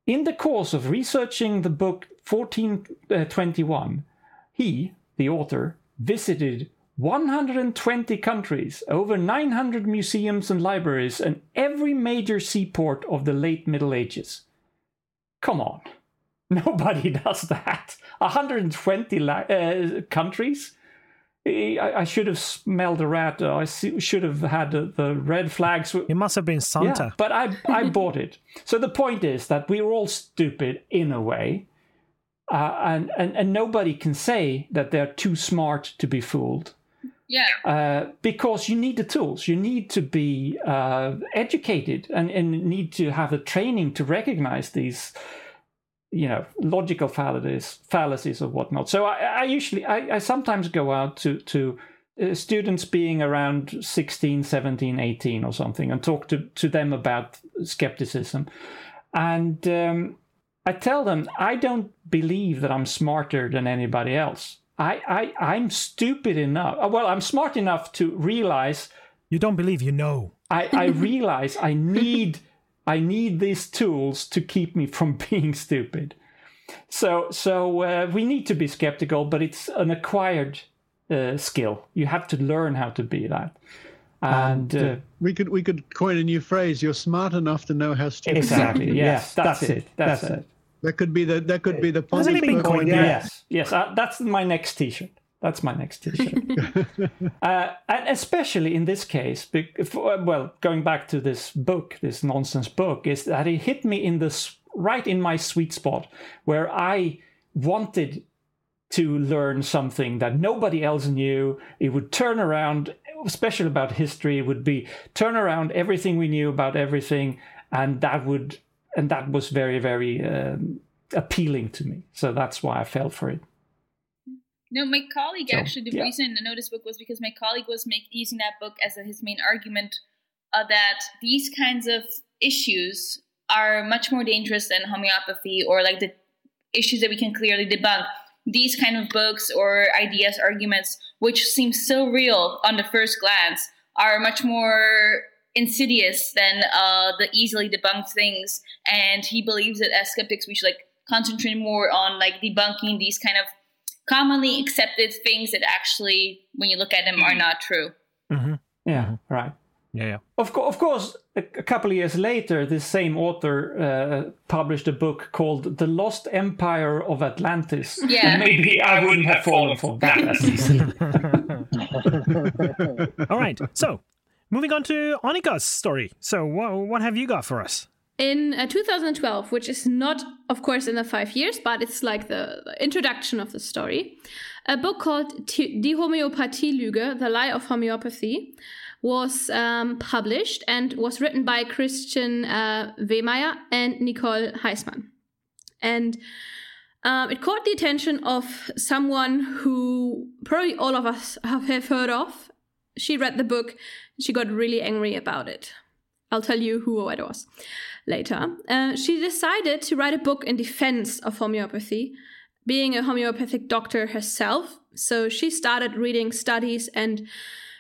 In the course of researching the book 1421, uh, he, the author, visited 120 countries, over 900 museums and libraries, and every major seaport of the late Middle Ages. Come on. Nobody does that. 120 la- uh, countries? I, I, should have smelled a rat. I should have had the, the red flags. It must have been Santa. Yeah, but I, I bought it. So the point is that we're all stupid in a way. Uh, and, and, and nobody can say that they're too smart to be fooled. Yeah. Uh, because you need the tools. You need to be uh, educated and, and need to have the training to recognize these, you know, logical fallacies, fallacies or whatnot. So I, I usually, I, I, sometimes go out to, to uh, students being around 16, 17, 18 or something and talk to, to them about skepticism. And um, I tell them, I don't believe that I'm smarter than anybody else. I, I I'm stupid enough. uh, Well, I'm smart enough to realize You don't believe you know. I, I realize I need I need these tools to keep me from being stupid. So so uh, we need to be skeptical, but it's an acquired uh, skill. You have to learn how to be that. And uh, We could we could coin a new phrase. You're smart enough to know how stupid. exactly, yes, that's, it. That's, it. That could be the that could be the Hasn't it been coined? Yes, yes, uh, that's my next T-shirt. That's my next T-shirt. uh, and especially in this case, uh, well, going back to this book, this nonsense book, is that it hit me in this right in my sweet spot where I wanted to learn something that nobody else knew. It would turn around, especially about history, it would be turn around everything we knew about everything, and that would and that was very very um, appealing to me. So that's why I fell for it. No, my colleague So, actually, the yeah. reason I know this book was because my colleague was make, using that book as a, his main argument uh, that these kinds of issues are much more dangerous than homeopathy or like the issues that we can clearly debunk. These kind of books or ideas, arguments, which seem so real on the first glance, are much more insidious than uh, the easily debunked things. And he believes that as skeptics, we should like concentrate more on like debunking these kind of commonly accepted things that actually, when you look at them, are not true. Yeah, right. Yeah, yeah. Of, co- of course, a, a couple of years later, this same author uh, published a book called The Lost Empire of Atlantis. Yeah. And maybe I wouldn't have fallen for that. All right. So, moving on to Annika's story. So, wha what have you got for us? In uh, 2012, which is not, of course, in the five years, but it's like the, introduction of the story, a book called T- Die Homöopathie-Lüge, The Lie of Homeopathy, was um, published and was written by Christian uh, Weymayr and Nicole Heißmann. And um, it caught the attention of someone who probably all of us have heard of. She read the book, she got really angry about it. I'll tell you who it was later. Uh, she decided to write a book in defense of homeopathy, being a homeopathic doctor herself. So she started reading studies and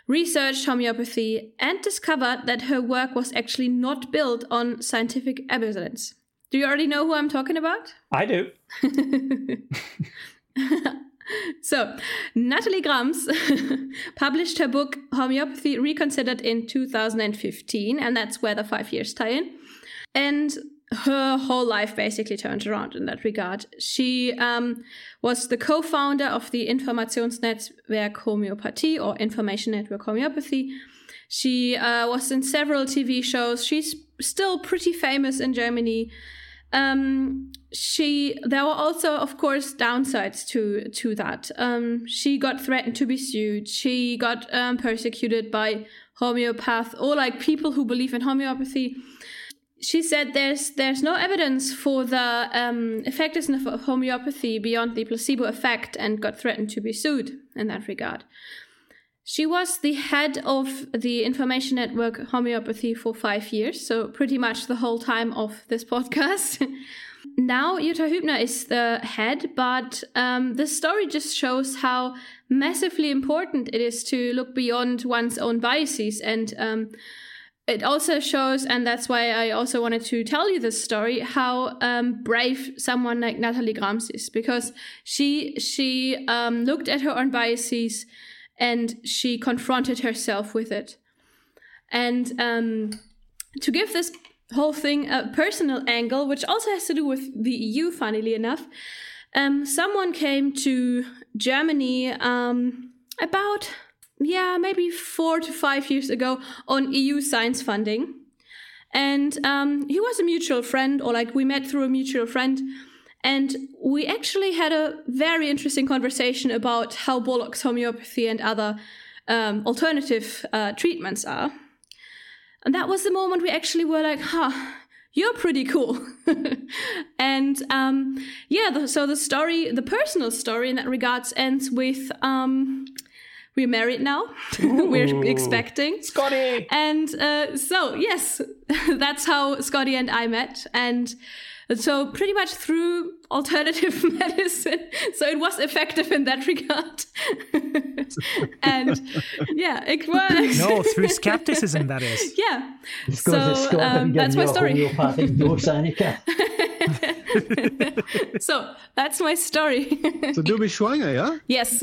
researched homeopathy and discovered that her work was actually not built on scientific evidence. Do you already know who I'm talking about? I do. So, Natalie Grams published her book Homeopathy Reconsidered in 2015, and that's where the five years tie in. And her whole life basically turned around in that regard. She um, was the co founder of the Informationsnetzwerk Homöopathie or Information Network Homeopathy. She uh, was in several TV shows. She's still pretty famous in Germany. Um, she there were also, of course, downsides to to that. Um, she got threatened to be sued. She got um, persecuted by homeopaths or like people who believe in homeopathy. She said there's there's no evidence for the um, effectiveness of homeopathy beyond the placebo effect, and got threatened to be sued in that regard. She was the head of the information network homeopathy for five years, so pretty much the whole time of this podcast. now Jutta Hübner is the head, but um, this story just shows how massively important it is to look beyond one's own biases. And um, it also shows, and that's why I also wanted to tell you this story, how um, brave someone like Natalie Grams is, because she she um, looked at her own biases and she confronted herself with it. And um, to give this whole thing a personal angle, which also has to do with the EU, funnily enough, um, someone came to Germany um, about, yeah, maybe four to five years ago on EU science funding. And um, he was a mutual friend, or like we met through a mutual friend. And we actually had a very interesting conversation about how bollocks homeopathy and other um, alternative uh, treatments are. And that was the moment we actually were like, huh, you're pretty cool. and um, yeah, the, so the story, the personal story in that regards ends with um, we're married now, we're expecting. Scotty! And uh, so, yes, that's how Scotty and I met. And so, pretty much through alternative medicine. So, it was effective in that regard. and yeah, it works. No, through skepticism, that is. yeah. It's So, because um, and that's my you a story. dose, So, that's my story. So du bist schwanger, ja? yes.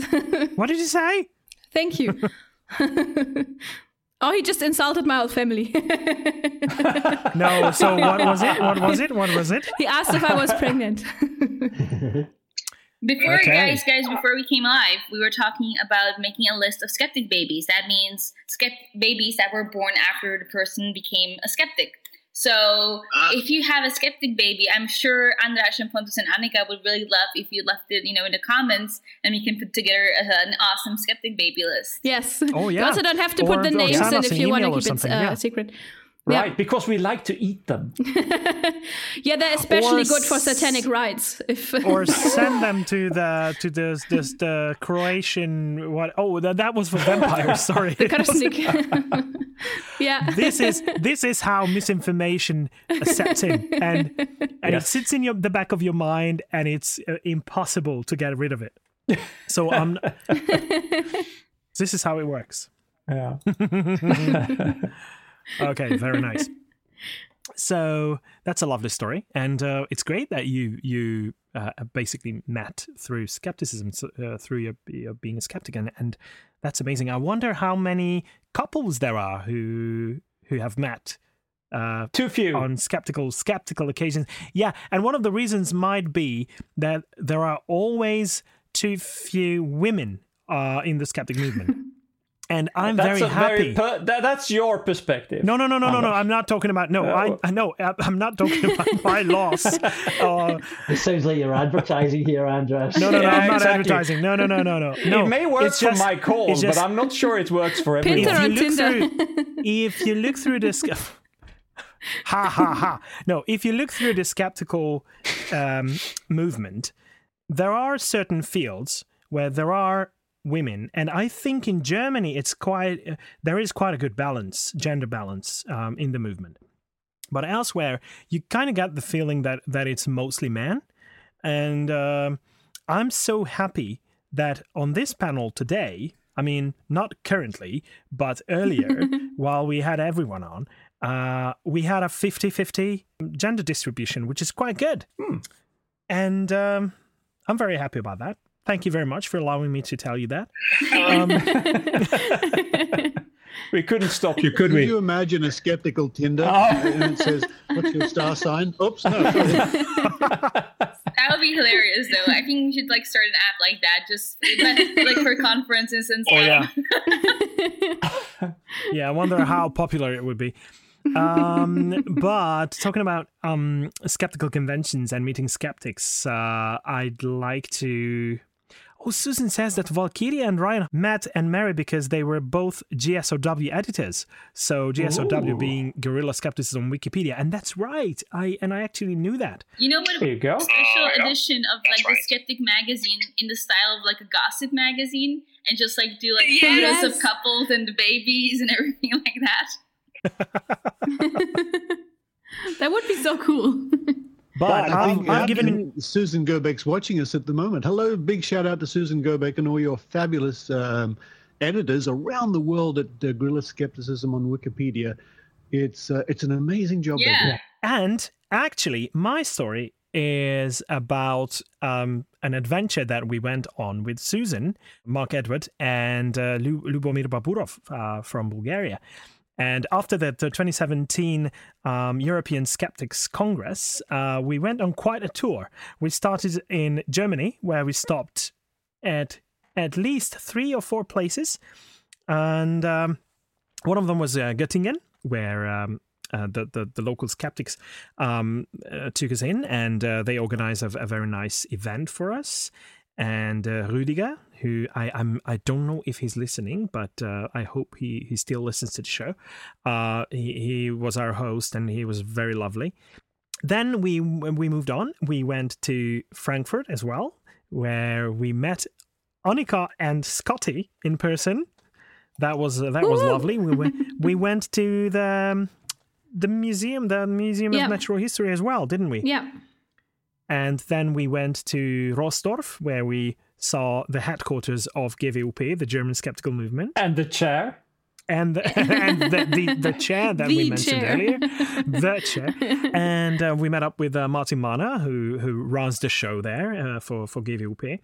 What did you say? Thank you. Oh, he just insulted my whole family. No, so what was it? What was it? What was it? he asked if I was pregnant. Before, Okay. guys, guys, before we came live, we were talking about making a list of skeptic babies. That means skept- babies that were born after the person became a skeptic. So, if you have a skeptic baby, I'm sure Andras and Pontus and Annika would really love if you left it, you know, in the comments, and we can put together a- an awesome skeptic baby list. yes. Oh, You yeah. also don't have to Or- put the names send in if you want to keep it something, uh, yeah. secret. Right, because we like to eat them. Yeah, they're especially Or good for satanic rites. If Or send them to the to this this the Croatian what? Oh, that, that was for vampires. Sorry. Kresnik. yeah. this is this is how misinformation sets in, and and it sits in your the back of your mind, and it's uh, impossible to get rid of it. So um, this is how it works. Yeah. Okay, very nice. So that's a lovely story, and uh, it's great that you you uh, basically met through skepticism, uh, through your, your being a skeptic, and, and that's amazing. I wonder how many couples there are who who have met uh, Too few. on skeptical skeptical occasions. Yeah, and one of the reasons might be that there are always too few women uh, in the skeptic movement, and I'm that's very a happy. per- that, that's your perspective. No, no, no, no, no, no. I'm not talking about. No, I, I no, I- I'm not talking about my loss. Uh, It sounds like you're advertising here, Andras. no, no, no. Yeah, I'm not exactly. advertising. No, no, no, no, no. No, it may work it's for just- my cause, just- but I'm not sure it works for Pinter everyone. if you look Tinder. through, if you look through this, ha ha ha. No, if you look through the skeptical um, movement, there are certain fields where there are women, and I think in Germany it's quite uh, there is quite a good balance, gender balance um, in the movement. But elsewhere, you kind of get the feeling that that it's mostly men, and um I'm so happy that on this panel today, I mean, not currently, but earlier, while we had everyone on, uh, we had a 50 50 gender distribution, which is quite good. And um, I'm very happy about that. Thank you very much for allowing me to tell you that. Um, We couldn't stop you, could Could we? you imagine a skeptical Tinder Oh. and it says, "What's your star sign?" Oops, no. That would be hilarious, though. I think we should like start an app like that, just like for conferences and stuff. oh, yeah. yeah, I wonder how popular it would be. Um, but talking about um, skeptical conventions and meeting skeptics, uh, I'd like to. Oh, Susan says that Valkyria and Ryan met and married because they were both GSOW editors. So GSOW Ooh. being Guerrilla Skepticism on Wikipedia, and that's right. I and I actually knew that. You know what? There you go. Special Oh, edition of like That's the. Skeptic magazine in the style of like a gossip magazine, and just like do like Yes. photos of couples and the babies and everything like that. that would be so cool. But I I've, think, I've I given think Susan Gerbic's watching us at the moment. Hello, big shout out to Susan Gerbic and all your fabulous um, editors around the world at uh, Guerrilla Skepticism on Wikipedia. It's uh, it's an amazing job they. Yeah. And actually, my story is about um, an adventure that we went on with Susan, Mark Edward, and uh, Lubomir Baburov uh, from Bulgaria. And after the, the 2017 um, European Skeptics Congress, uh, we went on quite a tour. We started in Germany, where we stopped at at least three or four places. And um, one of them was uh, Göttingen, where um, uh, the, the the local skeptics um, uh, took us in, and uh, they organized a, a very nice event for us. And uh, Rüdiger, who I I'm I don't know if he's listening, but uh, I hope he he still listens to the show. Uh, he he was our host, and he was very lovely. Then we we moved on. We went to Frankfurt as well, where we met Annika and Scotty in person. That was that was lovely. We went we went to the um, the museum, the Museum Yeah. of Natural History as well, didn't we? yeah. And then we went to Rossdorf, where we saw the headquarters of GWUP, the German skeptical movement, And the chair. and the, and the, the, the chair that we mentioned chair. earlier, the chair. And uh, we met up with uh, Martin Mahner, who who runs the show there uh, for for GWUP,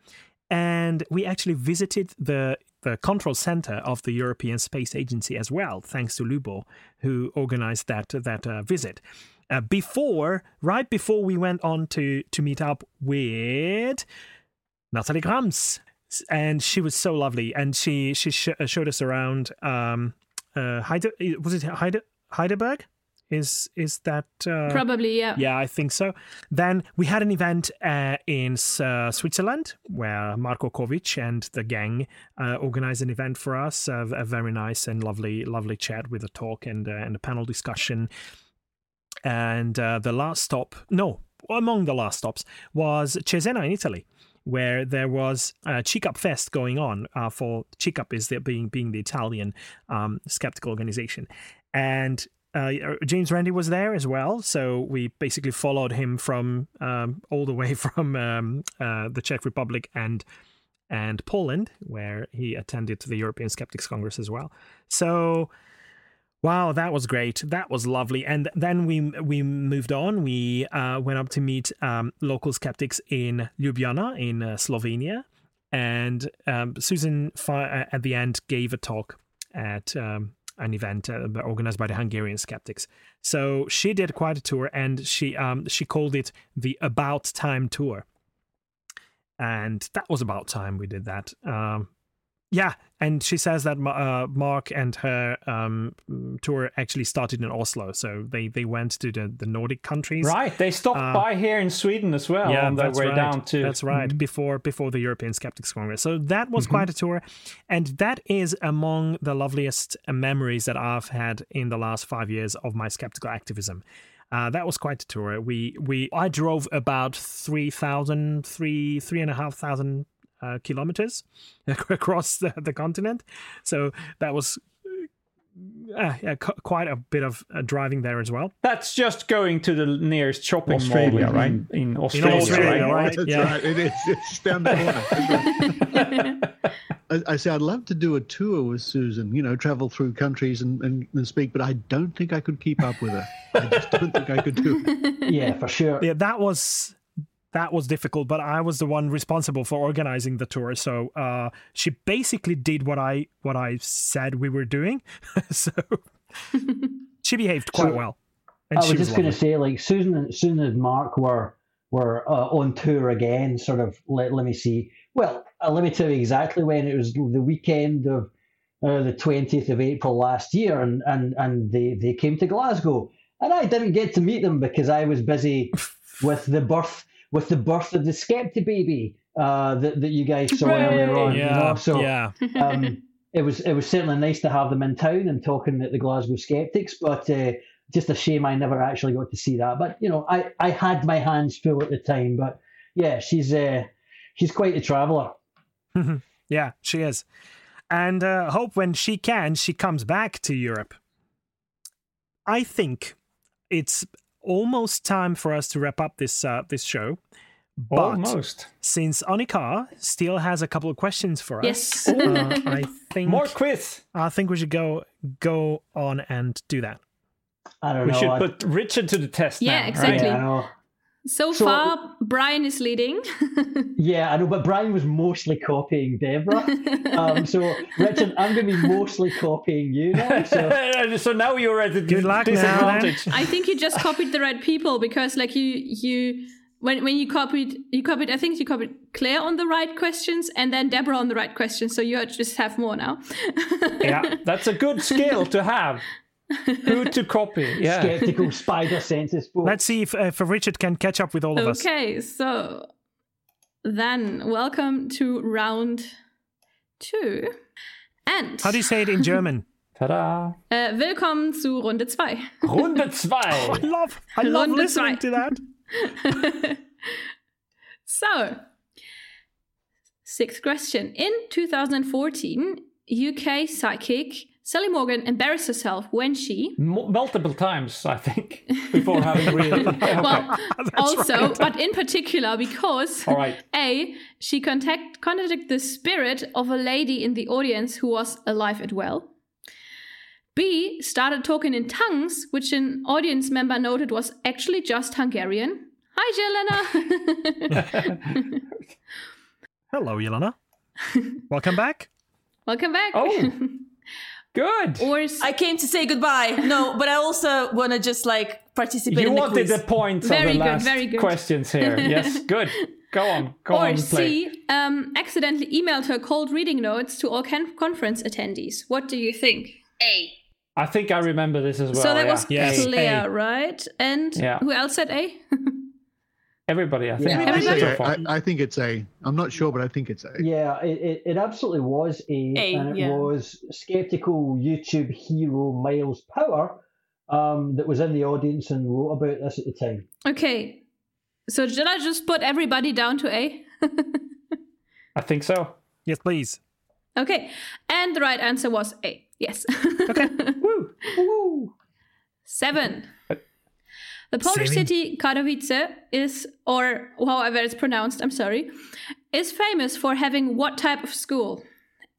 and we actually visited the the control center of the European Space Agency as well, thanks to Lubo, who organized that that uh, visit. Uh, before, right before we went on to to meet up with Natalie Grams, and she was so lovely, and she she sh- uh, showed us around. Um, uh, Heide, was it Heide, Heidelberg? Is is that uh, Probably, yeah. yeah, I think so. Then we had an event uh, in uh, Switzerland where Marko Kovic and the gang uh, organized an event for us. A, a very nice and lovely, lovely chat with a talk and uh, and a panel discussion. And uh, the last stop, no, among the last stops was Cesena in Italy, where there was a CICAP Fest going on. Uh, for CICAP is being being the Italian um, skeptical organization, and uh, James Randi was there as well, so we basically followed him from um, all the way from um, uh, the Czech Republic and and Poland, where he attended the European Skeptics Congress as well. So Wow, that was great. That was lovely. And then we we moved on. We uh, went up to meet um, local skeptics in Ljubljana in uh, Slovenia, and um, Susan uh, at the end gave a talk at um, an event uh, organized by the Hungarian skeptics. So she did quite a tour, and she um, she called it the About Time tour, and that was about time we did that. Um, yeah, and she says that uh, Mark and her um, tour actually started in Oslo, so they, they went to the, the Nordic countries. Right, they stopped uh, by here in Sweden as well yeah, on their way right. down to. That's right, mm-hmm. before before the European Skeptics Congress. So that was mm-hmm. quite a tour, and that is among the loveliest memories that I've had in the last five years of my skeptical activism. Uh, that was quite a tour. We we I drove about 3,000, 3, 3,500 uh, kilometers across the, the continent. So that was uh, yeah, qu- quite a bit of uh, driving there as well. That's just going to the nearest shopping Australia, mall right? in, in Australia, Australia, right? right? That's Yeah. right. It is. It's down the corner. I, I say I'd love to do a tour with Susan. You know, travel through countries and, and, and speak, but I don't think I could keep up with her. I just don't think I could do it. Yeah, for sure. yeah that was that was difficult but i was the one responsible for organizing the tour so uh she basically did what i what i said we were doing so she behaved quite So, well and I was she just was going to say, like Susan, and Susan and Mark were were uh, on tour again. Sort of. Let, let me see. Well, uh, let me tell you exactly when it was. The weekend of uh, the twentieth of April last year, and and and they they came to Glasgow, and I didn't get to meet them because I was busy with the birth with the birth of the Skepti baby uh, that that you guys saw earlier on. you yeah know? So yeah um, it was it was certainly nice to have them in town and talking at the Glasgow Skeptics, but uh, just a shame I never actually got to see that. But you know, I, I had my hands full at the time. But yeah, she's uh, she's quite a traveller. yeah she is and uh hope when she can she comes back to europe i think it's almost time for us to wrap up this uh this show but Almost. since Annika still has a couple of questions for us, Yes. uh, I think More quiz. I think we should go go on and do that. I don't We know. should I- put Richard to the test Yeah, now, exactly. yeah, I know. So, So- far, Brian is leading. Yeah, I know. But Brian was mostly copying Deborah. um, so Richard, I'm going to be mostly copying you now. So so now you're at a Good luck now, disadvantage. I think you just copied the right people because, like, you you when when you copied you copied I think you copied Claire on the right questions and then Deborah on the right questions. So you just have more now. yeah, that's a good skill to have. Who to copy? Yeah. skeptical spider senses. folks. Let's see if, uh, if Richard can catch up with all of us. okay, so then welcome to round two. And How do you say it in German? Ta-da! äh, willkommen zu Runde 2. Runde I zwei. love I love Runde listening zwei. to that. so, sixth question. In 2014, UK psychic Sally Morgan embarrassed herself when she, M- multiple times, I think, before having really. well, also, but in particular because All right. A, she contact, contacted the spirit of a lady in the audience who was alive and well. B, started talking in tongues, which an audience member noted was actually just Hungarian. Hi, Jelena. Hello, Jelena. Welcome back. Welcome back. Oh. Good. or s- I came to say goodbye. No, but I also want to just like participate You in the wanted quiz. the points Very of the good, last very good. questions here. Yes, good. Go on. Go or on, play. C, um, accidentally emailed her cold reading notes to all con- conference attendees. What do you think? A. I think I remember this as well. so that yeah. was Yes, Claire, A. right? And Yeah. who else said A? Everybody, I think. Yeah. I, Everybody? say So far. I, I think it's A. I'm not sure, but I think it's A. Yeah, it, it, it absolutely was a, A, and it yeah. was skeptical YouTube hero Miles Power um, that was in the audience and wrote about this at the time. okay. So did I just put everybody down to A? I think so. Yes, please. okay. And the right answer was A. Yes. Okay. Woo. Seven. The Polish Seven. city Katowice is, or however it's pronounced, I'm sorry, is famous for having what type of school?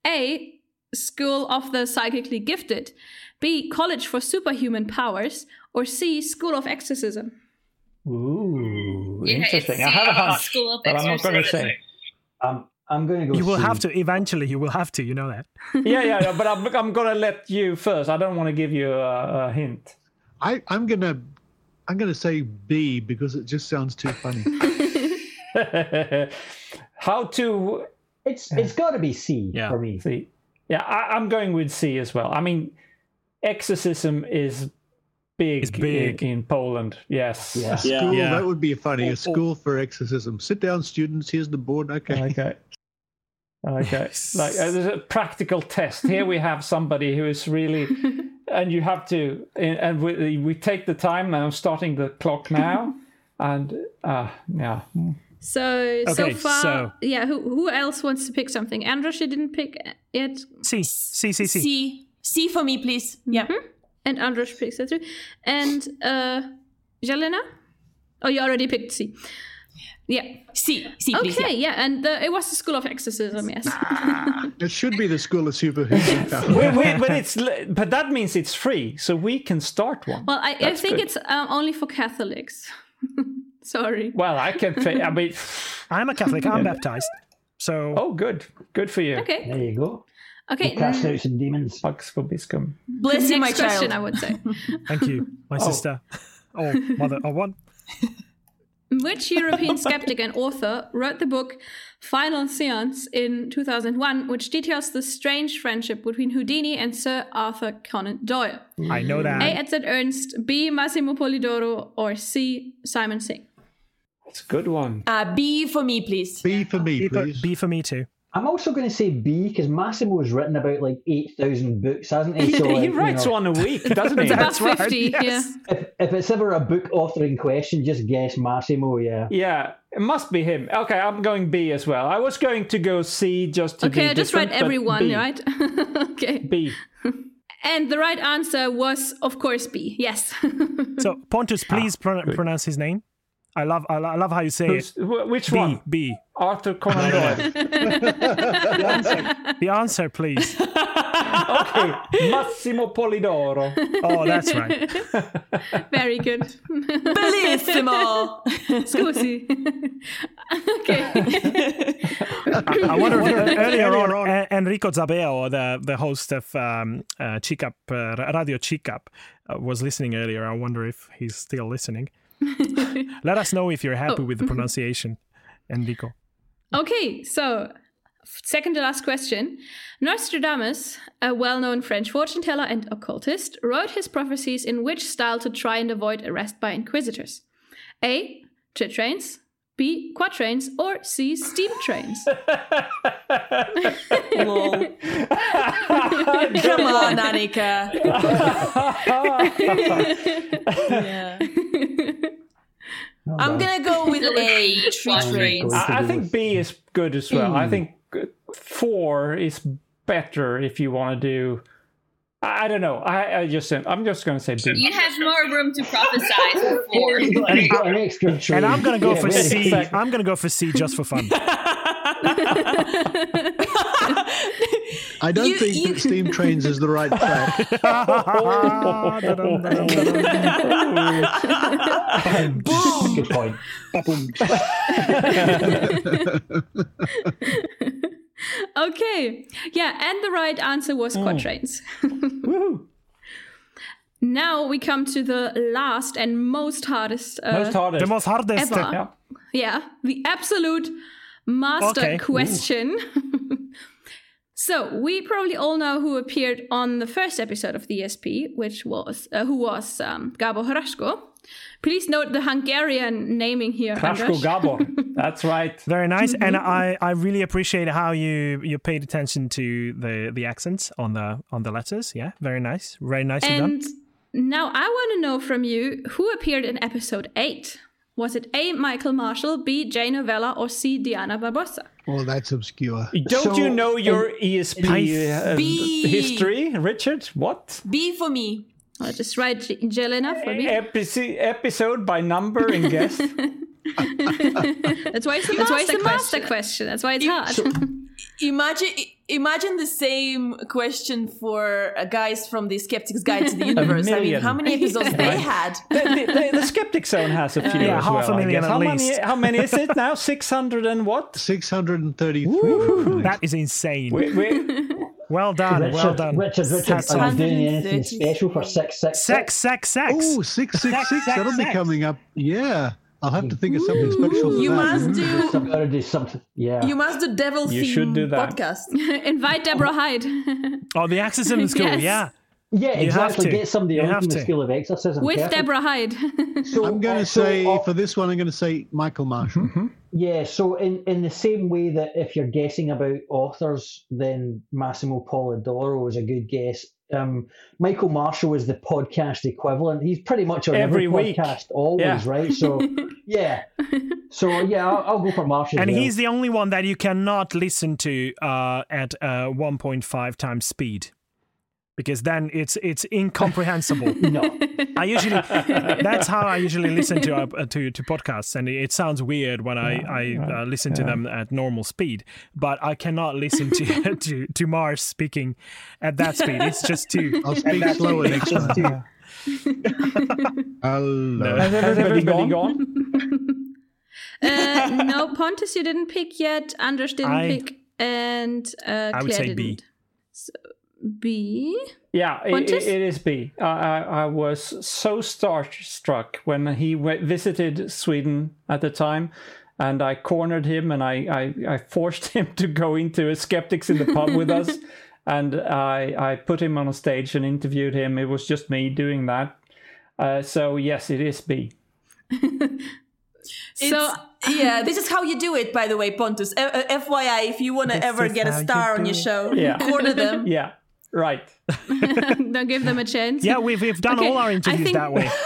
A. School of the psychically gifted. B. College for Superhuman Powers, or C. School of Exorcism? Ooh, Yeah, interesting. it's I have a the hunch, School of but I'm not going to Exorcism. say. Um, I'm going to go. You will C. have to eventually. You will have to. You know that. yeah, yeah, yeah, but I'm, I'm going to let you first. I don't want to give you a, a hint. I, I'm gonna I'm gonna say B because it just sounds too funny. How to It's it's got to be C Yeah. for me. see? Yeah, I, I'm going with C as well. I mean, exorcism is big, It's big. In, in Poland. Yes. Yeah. School Yeah. that would be funny. Oh, oh. A school for exorcism. Sit down, students. Here's the board. Okay. Okay. Okay. Like uh, there's a practical test. Here we have somebody who is really, and you have to, and we we take the time now, starting the clock now, and uh yeah. So so far, so- yeah. Who who else wants to pick something? Andras, you didn't pick it, C C C C. C. C for me, please. Yeah. and Andras picks it too. And uh, Jelena? Oh, you already picked C. Yeah. C. C, please. Okay. yeah. Yeah, and uh, it was the School of Exorcism. Yes. It should be the school of superhuman power. Wait, wait, but it's but that means it's free, so we can start one. well, I, I think good. it's um, only for Catholics. Sorry. Well, I can. Say, I mean, I'm a Catholic. I'm baptized. So oh, good, good for you. Okay. There you go. Okay. Cast out some demons. Pax vobiscum. Bless you, my question, child. I would say. thank you, my sister. Oh, mother. Oh, what? Which European skeptic and author wrote the book Final Seance in 2001, which details the strange friendship between Houdini and Sir Arthur Conan Doyle? I know that. A. Edzard Ernst, B. Massimo Polidoro, or C. Simon Singh? It's a good one. Uh, B for me, please. B for me, B for, please. B for me too. I'm also going to say B because Massimo's written about like eight thousand books, hasn't he? He, So he like, you writes know, one a week, doesn't he? About That's right, 50, yes. If, if it's ever a book authoring question, just guess Massimo. Yeah. Yeah, it must be him. Okay, I'm going B as well. I was going to go C just to Okay, be I just read everyone, B. right? okay. B. And the right answer was, of course, B. Yes. So Pontus, please ah, pro- pronounce his name. I love I, love how you say Who's, it. wh- which B one? B. Arthur Conan Doyle. The answer, please. okay, Massimo Polidoro. Oh, that's right. Very good. Bellissimo. Scusi. okay. I wonder if earlier on, Enrico Zabeo, the the host of um, uh, CICAP, uh, Radio CICAP, uh, was listening earlier. I wonder if he's still listening. Let us know if you're happy Oh. with the pronunciation, Enrico. Okay, so second to last question. Nostradamus, a well known French fortune teller and occultist, wrote his prophecies in which style to try and avoid arrest by inquisitors? A. Trains, B. Quatrains, or C. Steam trains? Lol. Come on, Annika. yeah. I'm gonna go with A. Tree trains. I, I think B is good as well. Hmm. I think uh, four is better if you want to do. I, I don't know. I, I just I'm just going to say B. You have more room to prophesize before. And he's got an extra train. And I'm gonna go Yeah, for really. C. Exactly. am gonna go for C just for fun. I don't You- think you- that steam trains is the right track. Good point. Okay, yeah, and the right answer was quatrains. now we come to the last and most hardest. Uh, Most hardest. the most hardest. Ever. Yeah. Yeah, the absolute master Okay. question. So we probably all know who appeared on the first episode of the ESP, which was uh, who was um, Gábor Hraskó. Please note the Hungarian naming here. Hraskó Andras. Gabor. That's right. Very nice, and Mm-hmm. I, I really appreciate how you you paid attention to the the accents on the on the letters. Yeah, very nice, very nicely done. And now I want to know from you who appeared in episode eight. Was it A. Michael Marshall, B. Jay Novella, or C. Diana Barbosa? Well, that's obscure. Don't So, you know your ESP uh, B. history, Richard? What? B for me. I'll just write J- Jelena for me. Epici- episode by number and guest. That's why it's the, That's why it's the master question. That's why it's hard. Imagine, imagine the same question for uh, guys from the Skeptics Guide to the Universe. I mean, how many episodes they had? the, the, the Skeptic Zone has a few Yeah, as half a well, I million at how least. Many, how many is it now? 600 and what? 633. That is insane. We, we, well done. Richard, well done. Richard, Richard, Hats are you doing anything special for six six Sex, sex, sex. Oh, 666. Sex, That'll be coming up. Yeah. I'll have to think of something special for You that. must do. I've got to do something. Yeah. You must do devil You theme should do that. podcast. Invite Deborah Hyde. Oh, the exorcism school. Yes. Yeah. yeah, you exactly. Get somebody You on from the to. School of Exorcism. With Perfect. Deborah Hyde. So, I'm going uh, to so, say, uh, for this one, I'm going to say Michael Marshall. Yeah, so in, in the same way that if you're guessing about authors, then Massimo Polidoro is a good guess. Um, Michael Marshall is the podcast equivalent. He's pretty much on every, Every week. podcast, always, Yeah. right? So, yeah. So, yeah, I'll, I'll go for Marshall. And as well. he's the only one that you cannot listen to uh, at uh, 1.5 times speed. Because then it's it's incomprehensible. No. I usually that's how I usually listen to uh, to to podcasts, and it sounds weird when I I uh, listen to them at normal speed. But I cannot listen to to to Mars speaking at that speed. It's just too. I'll speak slower next time. Hello. has everybody gone? gone? uh, no, Pontus, you didn't pick yet. Anders didn't I- pick, and uh, I would Claire say B. didn't. So, B. Yeah, it, it is B. I, I, I was so starstruck when he w- visited Sweden at the time, and I cornered him and I, I, I forced him to go into a Skeptics in the pub with us. And I, I put him on a stage and interviewed him. It was just me doing that. Uh, so, yes, it is B. So yeah, this is how you do it, by the way, Pontus. Uh, uh, FYI, if you want to ever get a how you star on your show, Yeah. corner them. Yeah, right. don't give them a chance. Yeah, we've we've done Okay, all our interviews think- that way.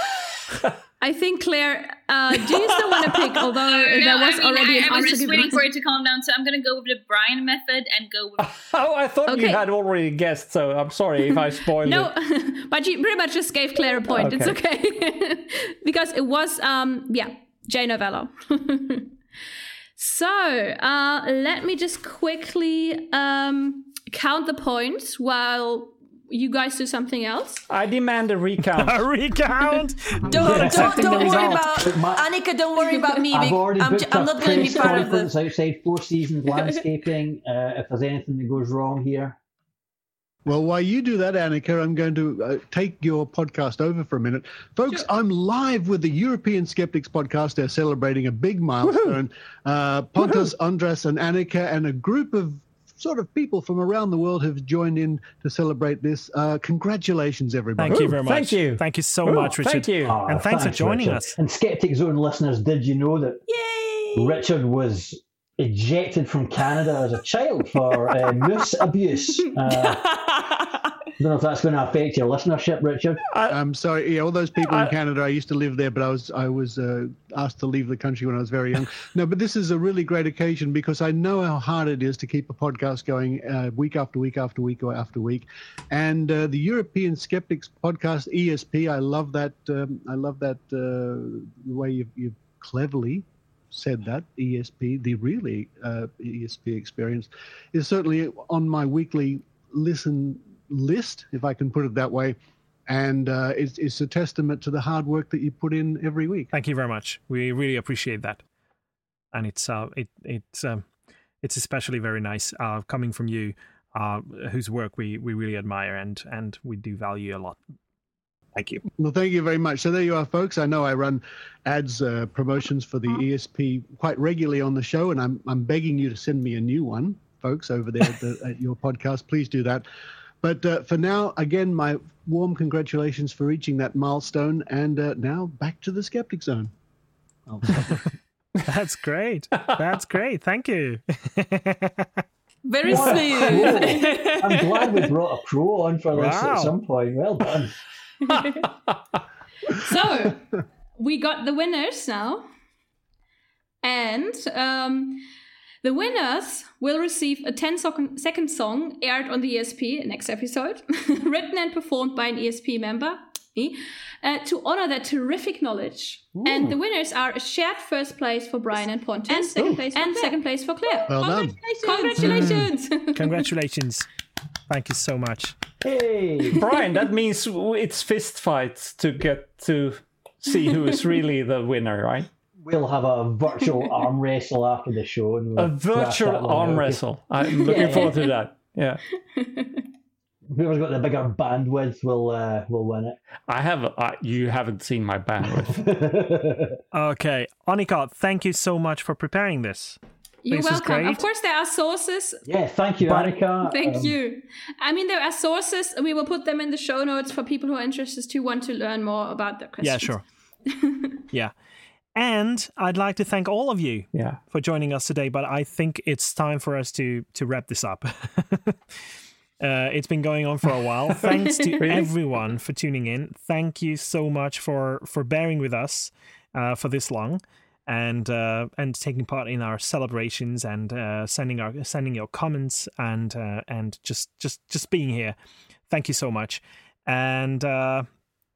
I think Claire. Uh, do you still want to pick? Although there was I mean, already I, an I was just waiting for it to calm down, so I'm gonna go with the Brian method and go with Oh, I thought you had already guessed, so I'm sorry if I spoiled No, it. but you pretty much just gave Claire a point. It's okay because it was um yeah Jay Novella. So uh, let me just quickly um count the points while you guys do something else. I demand a recount. A recount. Don't, don't, Accepting the don't worry about My- Annika. Don't worry about me. I've already I'm, j- I'm not going to be part of conference the. outside Four Seasons Landscaping. Uh, if there's anything that goes wrong here, Well, while you do that, Annika, I'm going to uh, take your podcast over for a minute. Folks, I'm live with the European Skeptics podcast. They're celebrating a big milestone. Uh, Pontus, Andras, and Annika, and a group of sort of people from around the world have joined in to celebrate this. Uh, congratulations, everybody. Thank you very much. thank you. Thank you so Ooh, much, Richard. Thank you. And thanks for joining Richard. us. And Skeptic Zone listeners, did you know that Yay! Richard was ejected from Canada as a child for uh, moose abuse? Uh, I don't know if that's going to affect your listenership, Richard. I'm sorry. Yeah, all those people in Canada. I used to live there, but I was I was uh, asked to leave the country when I was very young. no, but this is a really great occasion because I know how hard it is to keep a podcast going uh, week after week after week or after week. And uh, the European Skeptics podcast ESP, I love that. Um, I love that uh, the way you've, you've cleverly said that ESP, the really uh, ESP experience, is certainly on my weekly listen list, if I can put it that way. And uh, it's, it's a testament to the hard work that you put in every week. Thank you very much. We really appreciate that, and it's uh, it it's um, it's especially very nice uh, coming from you, uh, whose work we we really admire and and we do value a lot. Thank you. Well, thank you very much. So there you are, folks. I know I run ads uh, promotions for the ESP quite regularly on the show, and I'm I'm begging you to send me a new one, folks, over there at, the, at your podcast. Please do that. But uh, for now, again, my warm congratulations for reaching that milestone, and uh, now back to the skeptic zone. Oh, That's great. That's great. Thank you. Very What a smooth. I'm glad we brought a pro on for this at some point. Well done. So we got the winners now, and um, the winners will receive a 10 second second song aired on the ESP next episode, written and performed by an ESP member. uh, to honor their terrific knowledge. And the winners are a shared first place for Brian and Pontus And second place for and Claire. second place for Claire. Well done. Congratulations! Congratulations. Thank you so much. Hey, Brian, that means it's fist fights to get to see who is really the winner, right? we'll have a virtual arm wrestle after the show. And A we'll thrash that virtual arm out. wrestle. I'm looking Yeah. forward to that. Yeah, Whoever's got the bigger bandwidth will uh, will win it. I have. Uh, you haven't seen my bandwidth. Okay, Annika, thank you so much for preparing this. You're This welcome. Of course, there are sources. yeah, thank you, But- Annika. Thank Um, you. I mean, there are sources. We will put them in the show notes for people who are interested to want to learn more about the questions. Yeah, sure. yeah. And I'd like to thank all of you yeah. for joining us today, but I think it's time for us to to wrap this up. uh, it's been going on for a while. Thanks to Really? everyone for tuning in. Thank you so much for for bearing with us uh, for this long and uh, and taking part in our celebrations and uh, sending our sending your comments and uh, and just just just being here. Thank you so much. And uh,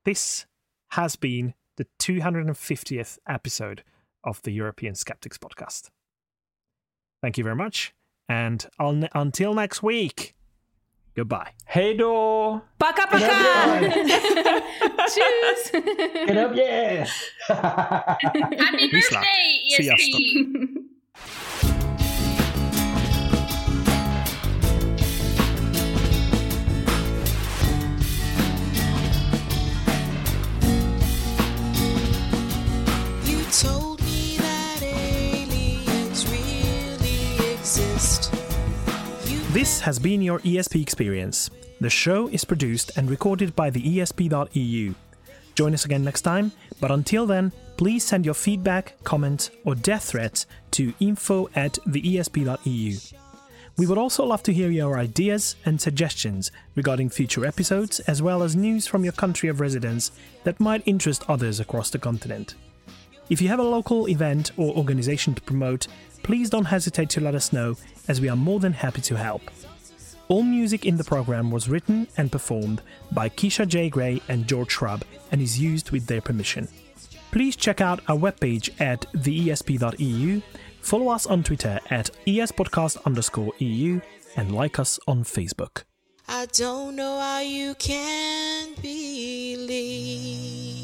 this has been the 250th episode of the European Skeptics podcast. Thank you very much. And un- until next week, goodbye. Hey då! Paka paka! Tschüss! Get up, yeah. Happy birthday, Sziasztok. ESP! This has been your ESP experience. The show is produced and recorded by the ESP.eu. Join us again next time, but until then, please send your feedback, comments, or death threats to info at the ESP.eu. We would also love to hear your ideas and suggestions regarding future episodes, as well as news from your country of residence that might interest others across the continent. If you have a local event or organization to promote, please don't hesitate to let us know, as we are more than happy to help. All music in the program was written and performed by Keisha J. Gray and George Shrub and is used with their permission. Please check out our webpage at theesp.eu, follow us on Twitter at espodcast underscore eu, and like us on Facebook. I don't know how you can believe.